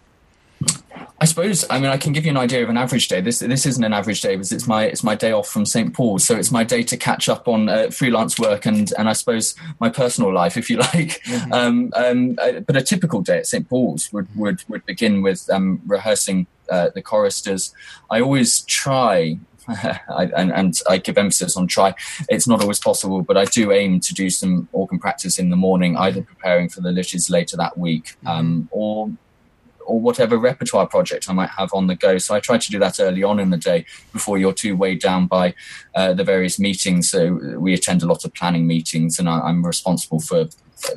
I suppose I mean I can give you an idea of an average day. This this isn't an average day because it's my it's my day off from St Paul's, so it's my day to catch up on uh, freelance work and and I suppose my personal life, if you like. Mm-hmm. Um, um, uh, but a typical day at St Paul's would would would begin with um, rehearsing uh, the choristers. I always try. I, and, and, I give emphasis on try. It's not always possible, but I do aim to do some organ practice in the morning, either preparing for the liturgies later that week, mm-hmm. um, or or whatever repertoire project I might have on the go. So I try to do that early on in the day before you're too weighed down by uh, the various meetings. So we attend a lot of planning meetings, and I, am responsible for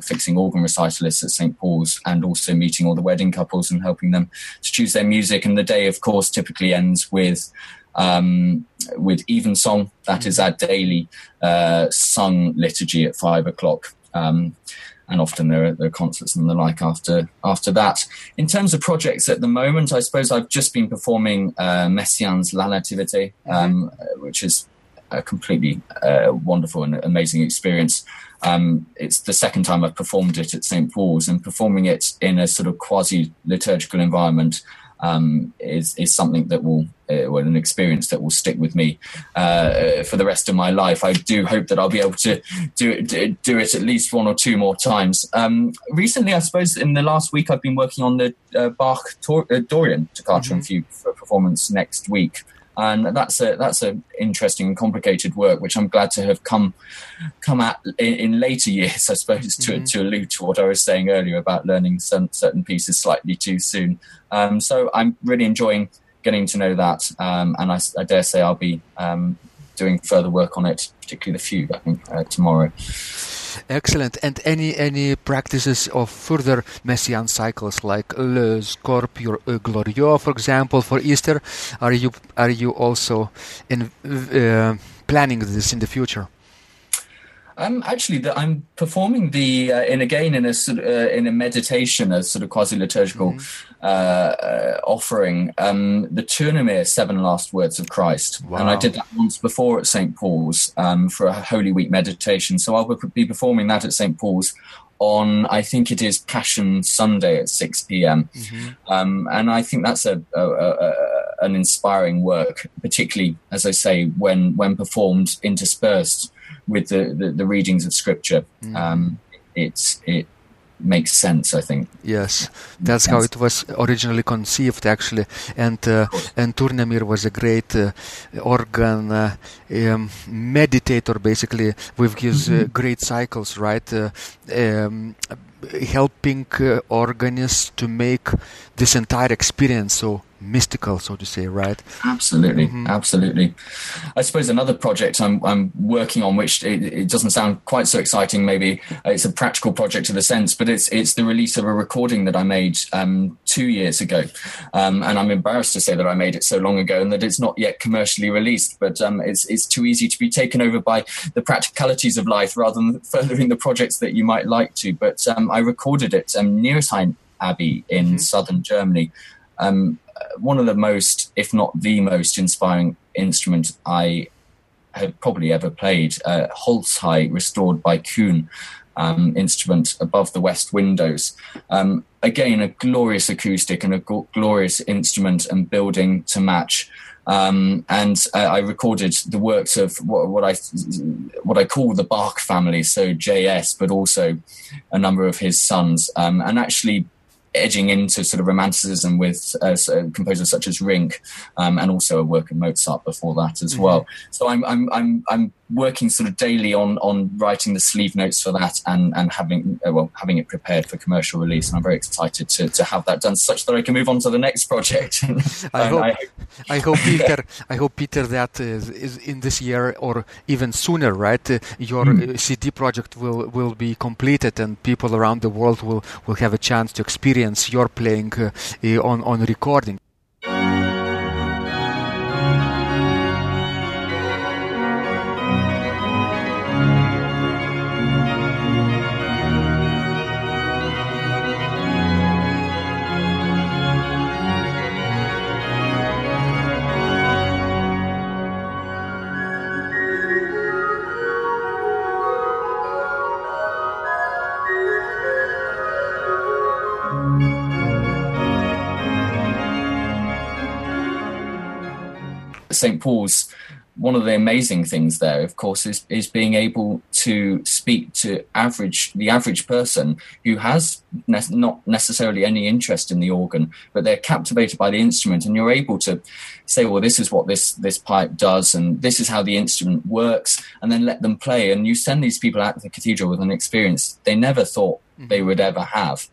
fixing organ recitalists at St Paul's and also meeting all the wedding couples and helping them to choose their music. And the day, of course, typically ends with um, with evensong. That is our daily uh, sung liturgy at five o'clock. Um, and often there are, there are concerts and the like after after that. In terms of projects at the moment, I suppose I've just been performing uh, Messiaen's La Nativité, mm-hmm. um, which is a completely uh, wonderful and amazing experience. Um, it's the second time I've performed it at St Paul's, and performing it in a sort of quasi liturgical environment um, is is something that will uh, well, an experience that will stick with me uh, for the rest of my life. I do hope that I'll be able to do it, do it at least one or two more times. Um, recently, I suppose in the last week, I've been working on the uh, Bach Tor- uh, Dorian Toccata mm-hmm. Fugue for performance next week and that's a that's an interesting and complicated work, which I'm glad to have come come at in, in later years, I suppose, to mm-hmm. to allude to what I was saying earlier about learning some, certain pieces slightly too soon. Um, so I'm really enjoying getting to know that, um, and I, I, dare say I'll be um, doing further work on it, particularly the fugue. I think uh, tomorrow. Excellent. And any any practices of further Messiaen cycles like Les Corps Glorieux, for example, for Easter? Are you are you also in uh, planning this in the future? Um, actually, the, I'm performing the uh, in again in a sort of, uh, in a meditation, a sort of quasi liturgical mm-hmm. uh, uh, offering. Um, the Tournemire Seven Last Words of Christ, wow. and I did that once before at St Paul's um, for a Holy Week meditation. So I'll be performing that at St Paul's on I think it is Passion Sunday at six p.m. Mm-hmm. Um, and I think that's a, a, a, an inspiring work, particularly as I say when when performed interspersed with the, the, the readings of scripture. Mm. Um, it's it makes sense. I think. Yes, that's how it was originally conceived, actually. And uh, and Tournemire was a great uh, organ uh, um, meditator, basically, with his uh, mm-hmm. great cycles, right? Uh, um, helping uh, organists to make this entire experience so mystical, so to say, right? Absolutely, mm-hmm. absolutely. I suppose another project I'm, I'm working on, which it, it, doesn't sound quite so exciting. Maybe it's a practical project in a sense, but it's it's the release of a recording that I made um, two years ago, um, and I'm embarrassed to say that I made it so long ago and that it's not yet commercially released. But um, it's it's too easy to be taken over by the practicalities of life rather than furthering the projects that you might like to. But um, I recorded it um, Neresheim Abbey in mm-hmm. southern Germany. Um, one of the most, if not the most, inspiring instrument I have probably ever played. Uh, Holzhey, restored by Kuhn, um, instrument above the west windows. Um, again, a glorious acoustic and a glorious instrument and building to match. Um, and I, I, recorded the works of what, what, I what I call the Bach family, so JS, but also a number of his sons, um, and actually edging into sort of romanticism with uh, composers such as Rinck, um, and also a work of Mozart before that as mm-hmm. well. So I'm I'm I'm I'm working sort of daily on on writing the sleeve notes for that and and having uh, well having it prepared for commercial release. And I'm very excited to to have that done, such that I can move on to the next project. I, hope, I, I, hope Peter I hope Peter that is, is, in this year or even sooner, right? Uh, your mm. CD project will will be completed and people around the world will will have a chance to experience your playing uh, on on recording. St. Paul's, one of the amazing things there, of course, is is being able to speak to average the average person who has ne- not necessarily any interest in the organ, but they're captivated by the instrument, and you're able to say, well, this is what this this pipe does, and this is how the instrument works, and then let them play. And you send these people out to the cathedral with an experience they never thought mm-hmm. they would ever have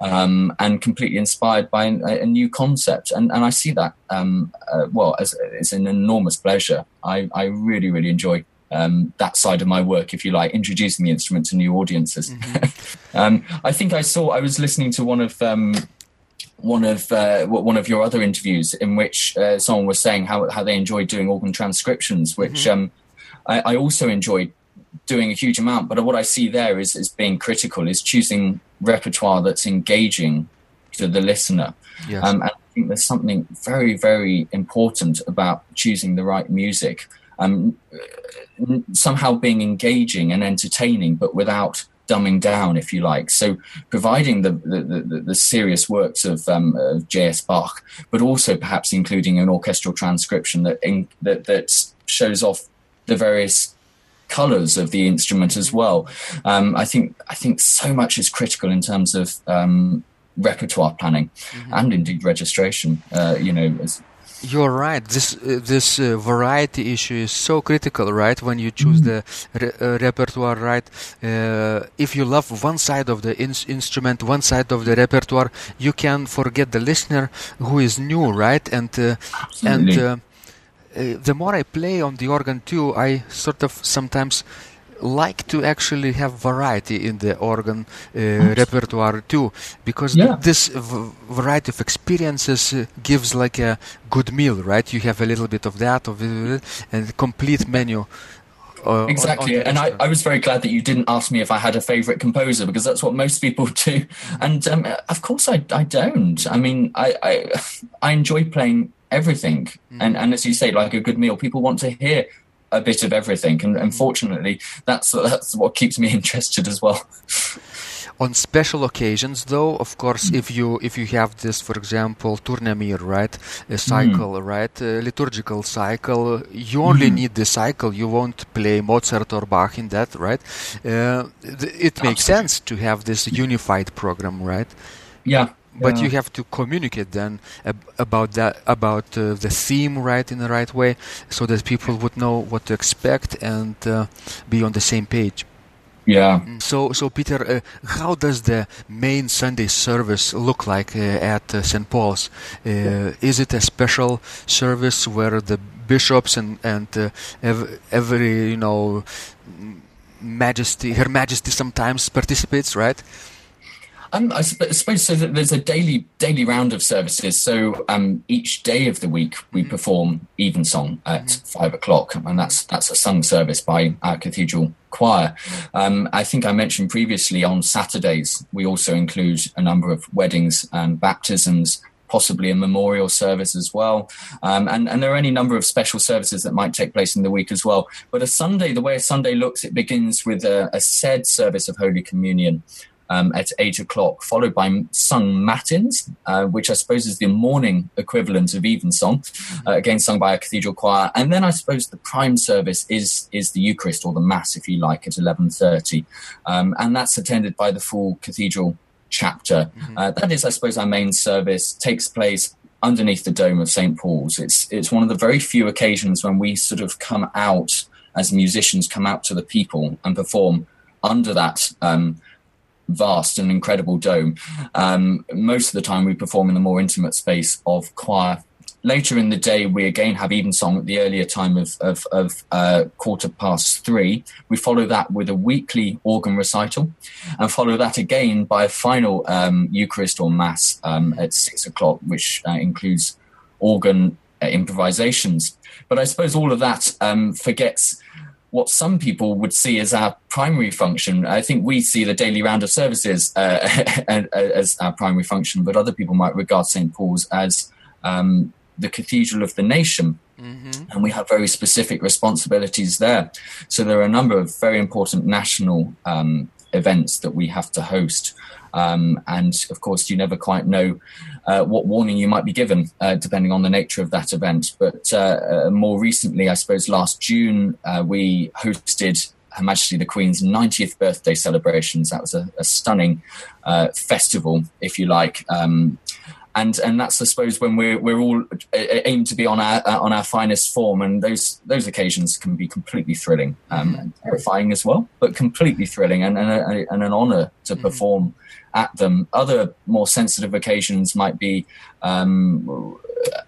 um, and completely inspired by a, a, new concept. And, and I see that, um, uh, well, as, it's an enormous pleasure. I, I really, really enjoy um, that side of my work, if you like, introducing the instrument to new audiences. Mm-hmm. Um, I think I saw, I was listening to one of, um, one of uh, one of your other interviews in which uh, someone was saying how, how they enjoyed doing organ transcriptions, which mm-hmm. um, I, I, also enjoyed doing a huge amount. But what I see there is, is being critical, is choosing repertoire that's engaging to the listener. Yes. Um, and I think there's something very, very important about choosing the right music. Um, somehow being engaging and entertaining, but without dumbing down, if you like. So providing the the, the, the serious works of, um, of J.S. Bach, but also perhaps including an orchestral transcription that in, that that shows off the various colors of the instrument as well. Um, I think I think so much is critical in terms of um, repertoire planning mm-hmm. and indeed registration. Uh, you know. As, you're right. This uh, this uh, variety issue is so critical, right? When you choose mm-hmm. the re- uh, repertoire, right? Uh, if you love one side of the in- instrument, one side of the repertoire, you can forget the listener who is new, right? And uh, and uh, uh, the more I play on the organ too, I sort of sometimes like to actually have variety in the organ uh, repertoire too, because yeah. this v- variety of experiences uh, gives like a good meal, right? You have a little bit of that, of it, and complete menu. Uh, exactly, on, on and I, I, was very glad that you didn't ask me if I had a favorite composer because that's what most people do, and um, of course I, I don't. I mean, I, I, I enjoy playing everything. Mm. And and as you say, like a good meal, people want to hear a bit of everything. And unfortunately, that's that's what keeps me interested as well. on special occasions though of course mm. if you if you have this for example Tournemire right a cycle mm. right a liturgical cycle you only mm. need the cycle you won't play mozart or bach in that right uh, th- it makes Absolutely. sense to have this unified program right yeah but you have to communicate then ab- about that about uh, the theme right in the right way so that people would know what to expect and uh, be on the same page. Yeah. Mm. so so peter uh, how does the main sunday service look like uh, at uh, st paul's? Uh, is it a special service where the bishops and and ev- every you know majesty her majesty sometimes participates right um, I suppose so. That there's a daily daily round of services. So um, each day of the week we mm-hmm. perform evensong at mm-hmm. five o'clock, and that's that's a sung service by our cathedral choir. Um, I think I mentioned previously on Saturdays we also include a number of weddings and baptisms. Possibly a memorial service as well, um, and and there are any number of special services that might take place in the week as well. But a Sunday, the way a Sunday looks, it begins with a, a said service of Holy Communion, um, at eight o'clock, followed by sung matins, uh, which I suppose is the morning equivalent of evensong, uh, again sung by a cathedral choir. And then I suppose the prime service is is the Eucharist or the Mass, if you like, at eleven thirty, um, and that's attended by the full cathedral chapter. Mm-hmm. Uh, that is, I suppose, our main service takes place underneath the dome of St Paul's. It's it's one of the very few occasions when we sort of come out as musicians, come out to the people and perform under that. Um, vast and incredible dome. Um, most of the time, we perform in the more intimate space of choir. Later in the day, we again have evensong at the earlier time of, of, of uh, quarter past three. We follow that with a weekly organ recital and follow that again by a final um, Eucharist or Mass um, at six o'clock, which uh, includes organ uh, improvisations. But I suppose all of that um, forgets what some people would see as our primary function. I think we see the daily round of services uh, as our primary function, but other people might regard St. Paul's as um, the cathedral of the nation. Mm-hmm. And we have very specific responsibilities there. So there are a number of very important national um, events that we have to host. Um, and of course, you never quite know uh, what warning you might be given, uh, depending on the nature of that event. But uh, uh more recently, I suppose last June, uh, we hosted Her Majesty the Queen's 90th birthday celebrations. That was a, a stunning uh, festival, if you like. Um, and and that's I suppose when we're we're all aimed to be on our uh, on our finest form, and those those occasions can be completely thrilling um, mm-hmm. and terrifying as well, but completely thrilling and and, a, and an honour to mm-hmm. perform at them. Other more sensitive occasions might be. Um,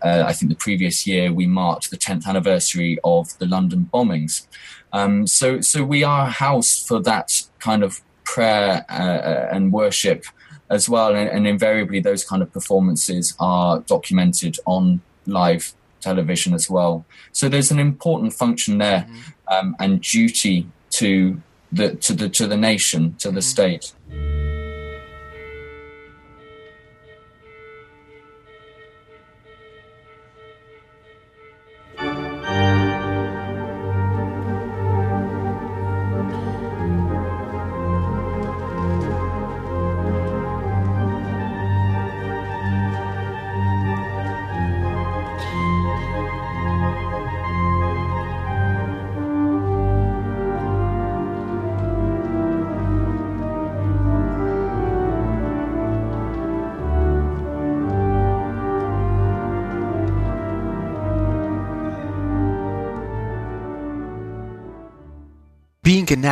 uh, I think the previous year we marked the 10th anniversary of the London bombings. Um, so, so we are housed for that kind of prayer uh, uh and worship as well. And, and, invariably, those kind of performances are documented on live television as well. So there's an important function there mm-hmm. um, and duty to the to the to the nation, to the mm-hmm. state.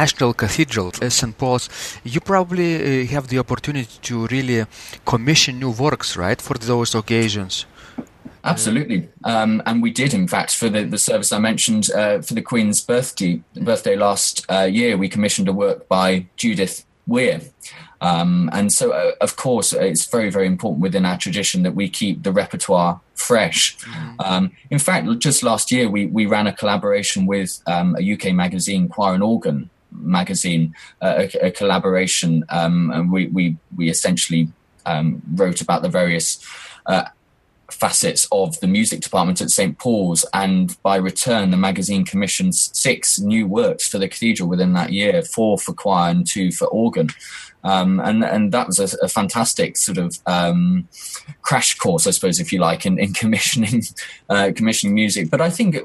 National cathedral, as St. Paul's, you probably uh, have the opportunity to really commission new works, right, for those occasions. Absolutely, um, and we did, in fact, for the, the service I mentioned uh, for the Queen's birthday birthday last uh, year. We commissioned a work by Judith Weir, um, and so, uh, of course, it's very, very important within our tradition that we keep the repertoire fresh. Mm. Um, in fact, just last year, we, we ran a collaboration with um, a UK magazine, Choir and Organ magazine, uh, a, a, collaboration, um, and we, we, we essentially um, wrote about the various uh, facets of the music department at St. Paul's, and by return, the magazine commissioned six new works for the cathedral within that year four for choir and two for organ. Um, and and that was a, a fantastic sort of um, crash course, I suppose, if you like, in, in commissioning uh, commissioning music. But I think uh,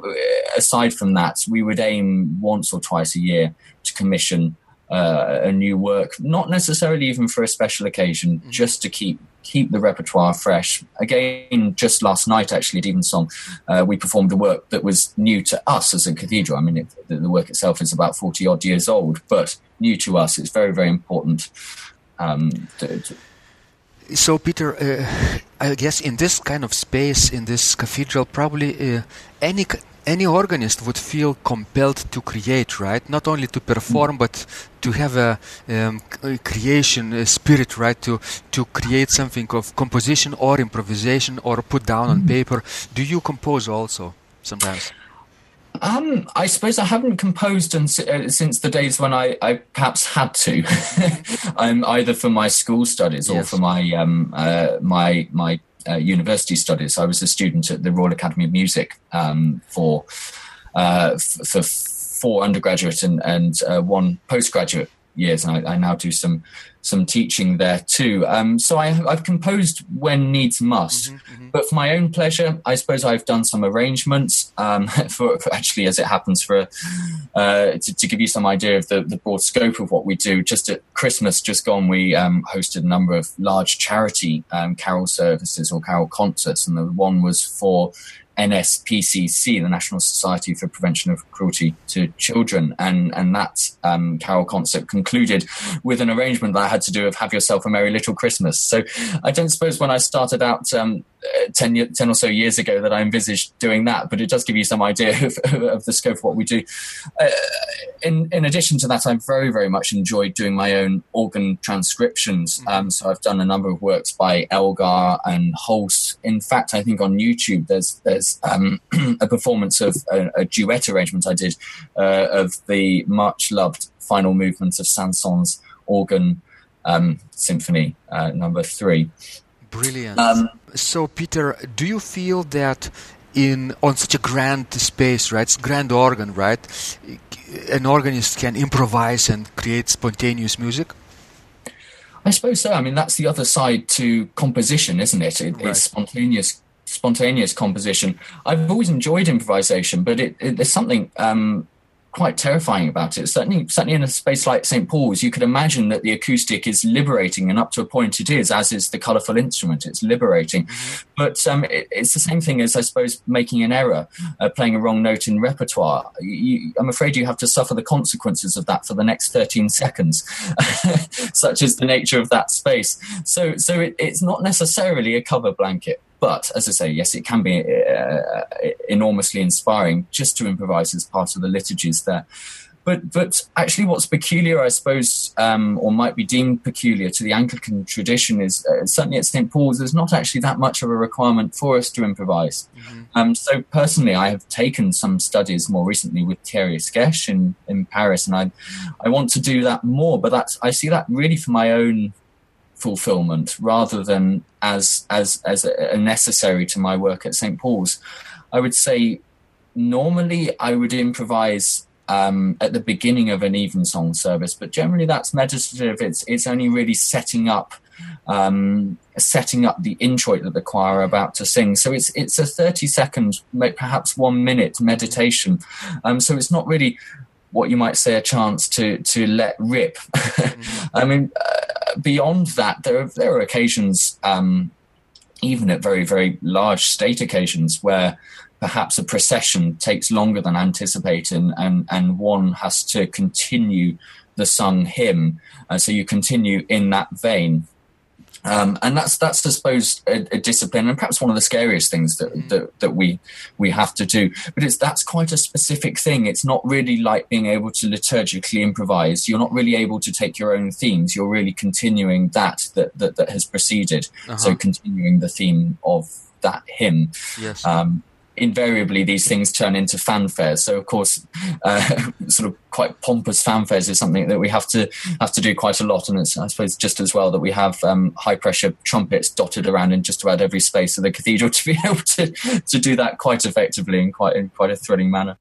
aside from that, we would aim once or twice a year commission uh, a new work, not necessarily even for a special occasion, mm-hmm. just to keep keep the repertoire fresh. Again, just last night, actually, at Evensong, uh, we performed a work that was new to us as a cathedral. I mean, it, the, the, work itself is about 40 odd years old, but new to us. It's very, very important. Um, to, to so, Peter, uh, I guess in this kind of space, in this cathedral, probably uh, any any organist would feel compelled to create, right? Not only to perform, but to have a um, creation a spirit, right? To to create something of composition or improvisation or put down on mm-hmm. paper. Do you compose also sometimes? Um, I suppose I haven't composed uh, since the days when I, I perhaps had to, um, either for my school studies or yes. for my um, uh, my my uh, university studies. I was a student at the Royal Academy of Music um, for uh, f- for four undergraduate and, and uh, one postgraduate years, and I, I, now do some some teaching there too. Um, so I, have composed when needs must, mm-hmm, mm-hmm. but for my own pleasure, I suppose I've done some arrangements um, for, for, actually, as it happens, for uh, to, to, give you some idea of the, the, broad scope of what we do. Just at Christmas, just gone, we um, hosted a number of large charity um, carol services or carol concerts, and the one was for NSPCC, the National Society for Prevention of Cruelty to Children, and and that um, carol concert concluded with an arrangement that I had to do of "Have Yourself a Merry Little Christmas." So I don't suppose when I started out um, 10, 10, or so years ago that I envisaged doing that, but it does give you some idea of, of the scope of what we do. Uh, in, in addition to that, I've very, very much enjoyed doing my own organ transcriptions. Mm-hmm. Um, so I've done a number of works by Elgar and Holst. In fact, I think on YouTube there's there's um, a performance of a, a, duet arrangement I did uh, of the much loved final movement of Saint-Saëns organ um, symphony uh, number three. Brilliant. Um, so, Peter, do you feel that in on such a grand space, right? It's grand organ, right? an organist can improvise and create spontaneous music? I suppose so. I mean, that's the other side to composition, isn't it? it right. It's spontaneous spontaneous composition. I've always enjoyed improvisation, but it, it, there's something um, quite terrifying about it. Certainly, certainly in a space like St. Paul's, you could imagine that the acoustic is liberating, and up to a point it is, as is the colourful instrument. It's liberating. Mm-hmm. But um, it, it's the same thing as, I suppose, making an error, uh, playing a wrong note in repertoire. You, I'm afraid you have to suffer the consequences of that for the next 13 seconds, such is the nature of that space. So, so it, it's not necessarily a cover blanket. But as I say, yes, it can be uh, enormously inspiring just to improvise as part of the liturgies there. But but actually, what's peculiar, I suppose, um, or might be deemed peculiar to the Anglican tradition is uh, certainly at St Paul's. There's not actually that much of a requirement for us to improvise. Mm-hmm. Um, so personally, I have taken some studies more recently with Thierry Escaich in, in Paris, and I I want to do that more. But that's I see that really for my own fulfillment rather than as as as a, a necessary to my work at St Paul's. I would say normally I would improvise um, at the beginning of an evensong service, but generally that's meditative. It's it's only really setting up um, setting up the introit that the choir are about to sing. So it's it's a thirty second, perhaps one minute meditation. Um, so it's not really what you might say a chance to to let rip. mm-hmm. I mean, uh, beyond that, there are, there are occasions, um, even at very very large state occasions, where perhaps a procession takes longer than anticipated, and and, and one has to continue the sung hymn. Uh, so you continue in that vein. Um, and that's that's I suppose a, a, discipline and perhaps one of the scariest things that, mm. that, that we we have to do. But it's that's quite a specific thing. It's not really like being able to liturgically improvise. You're not really able to take your own themes. You're really continuing that that that, that has preceded. Uh-huh. So continuing the theme of that hymn. Yes. Um, invariably these things turn into fanfares. So of course, uh, sort of quite pompous fanfares is something that we have to have to do quite a lot. And it's I suppose just as well that we have um, high pressure trumpets dotted around in just about every space of the cathedral to be able to to do that quite effectively and quite in quite a thrilling manner.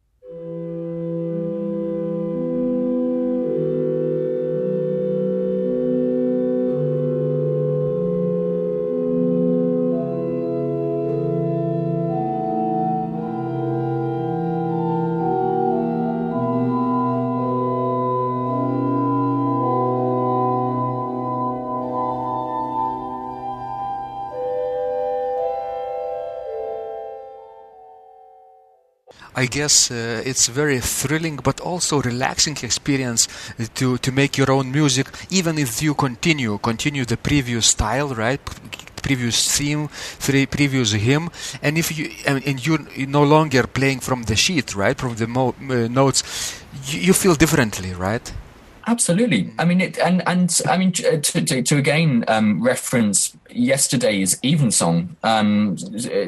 I guess uh, it's very thrilling but also relaxing experience to to make your own music even if you continue continue the previous style right? Previous theme previous hymn. And if you and you're no longer playing from the sheet right? From the mo- uh, notes you, you feel differently right Absolutely. I mean, it, and and I mean to to, to again um, reference yesterday's evensong. Um,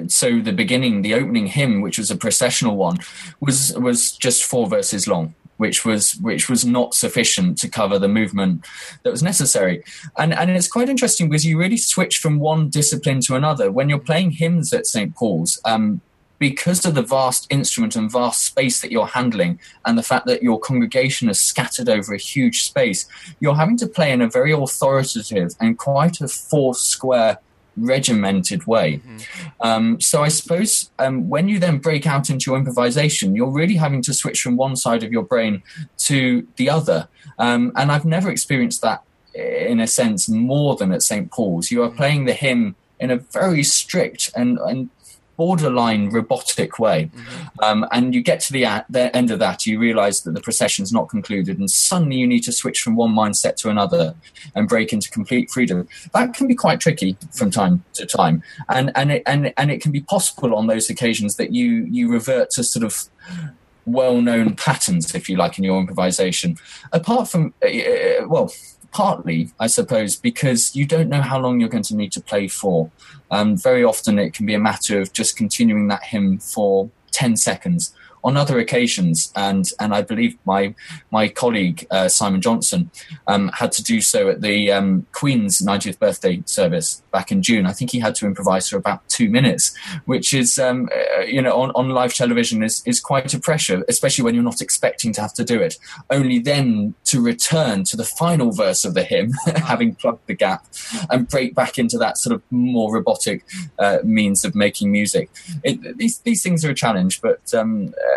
so the beginning, the opening hymn, which was a processional one, was was just four verses long which was which was not sufficient to cover the movement that was necessary. And and it's quite interesting because you really switch from one discipline to another. When you're playing hymns at St. Paul's, um, because of the vast instrument and vast space that you're handling and the fact that your congregation is scattered over a huge space, you're having to play in a very authoritative and quite a four square regimented way. Mm-hmm. Um, so I suppose um, when you then break out into your improvisation, you're really having to switch from one side of your brain to the other. Um, and I've never experienced that in a sense more than at St. Paul's. You are mm-hmm. playing the hymn in a very strict and, and borderline robotic way. Mm-hmm. Um, and you get to the, the, end of that, you realize that the procession's not concluded, and suddenly you need to switch from one mindset to another and break into complete freedom. That can be quite tricky from time to time, and and it, and and it can be possible on those occasions that you you revert to sort of well-known patterns, if you like, in your improvisation. Apart from, uh, uh well partly, I suppose, because you don't know how long you're going to need to play for. Um, very often it can be a matter of just continuing that hymn for 10 seconds on other occasions, and and I believe my my colleague uh, Simon Johnson um, had to do so at the um, Queen's 90th birthday service back in June. I think he had to improvise for about two minutes, which is um, uh, you know on, on live television is is quite a pressure, especially when you're not expecting to have to do it. Only then to return to the final verse of the hymn, having plugged the gap, and break back into that sort of more robotic uh, means of making music. It, these these things are a challenge, but um, uh,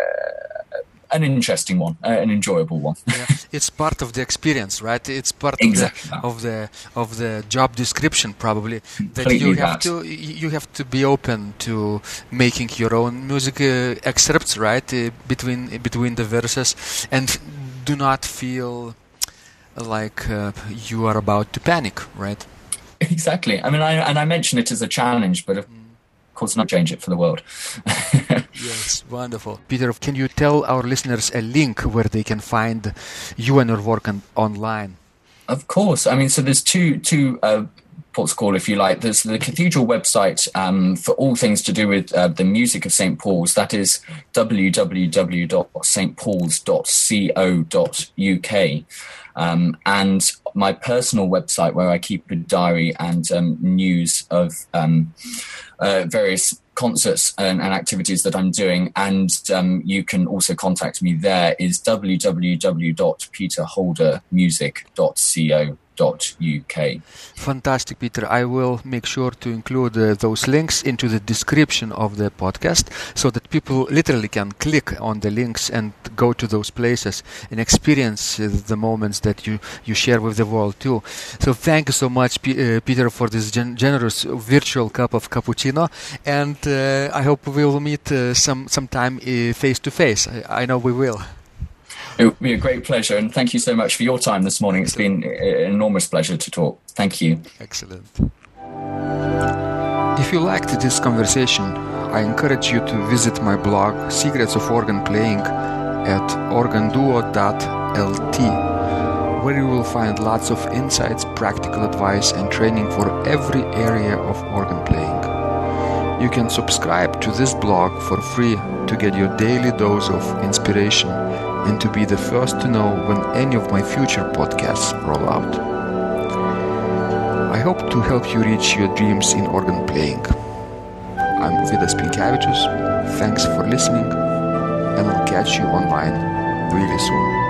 an interesting one, uh, an enjoyable one. yeah, it's part of the experience, right? It's part exactly of the of the of the job description, probably. Completely that you have that. to you have to be open to making your own music uh, excerpts, right? Uh, between between the verses, and do not feel like uh, you are about to panic, right? Exactly. I mean, I, and I mention it as a challenge, but of course, not change it for the world. Yes, wonderful. Peter, can you tell our listeners a link where they can find you and your work on, online? Of course. I mean, so there's two two uh, ports call, if you like. There's the cathedral website um, for all things to do with uh, the music of St Paul's. That is www.stpauls.co.uk. Um, and my personal website where I keep a diary and um, news of um, uh, various concerts and, and, activities that I'm doing. And um, you can also contact me there is www.peterholdermusic.co Fantastic, Peter. I will make sure to include uh, those links into the description of the podcast so that people literally can click on the links and go to those places and experience uh, the moments that you, you share with the world too. So thank you so much, P- uh, Peter, for this gen- generous virtual cup of cappuccino. And uh, I hope we will meet uh, some sometime face to face. I know we will. It would be a great pleasure, and thank you so much for your time this morning. It's been an enormous pleasure to talk. Thank you. Excellent. If you liked this conversation, I encourage you to visit my blog Secrets of Organ Playing at organduo.lt, where you will find lots of insights, practical advice, and training for every area of organ playing. You can subscribe to this blog for free to get your daily dose of inspiration and to be the first to know when any of my future podcasts roll out. I hope to help you reach your dreams in organ playing. I'm Vidas Pinkevicius. Thanks for listening, and I'll catch you online really soon.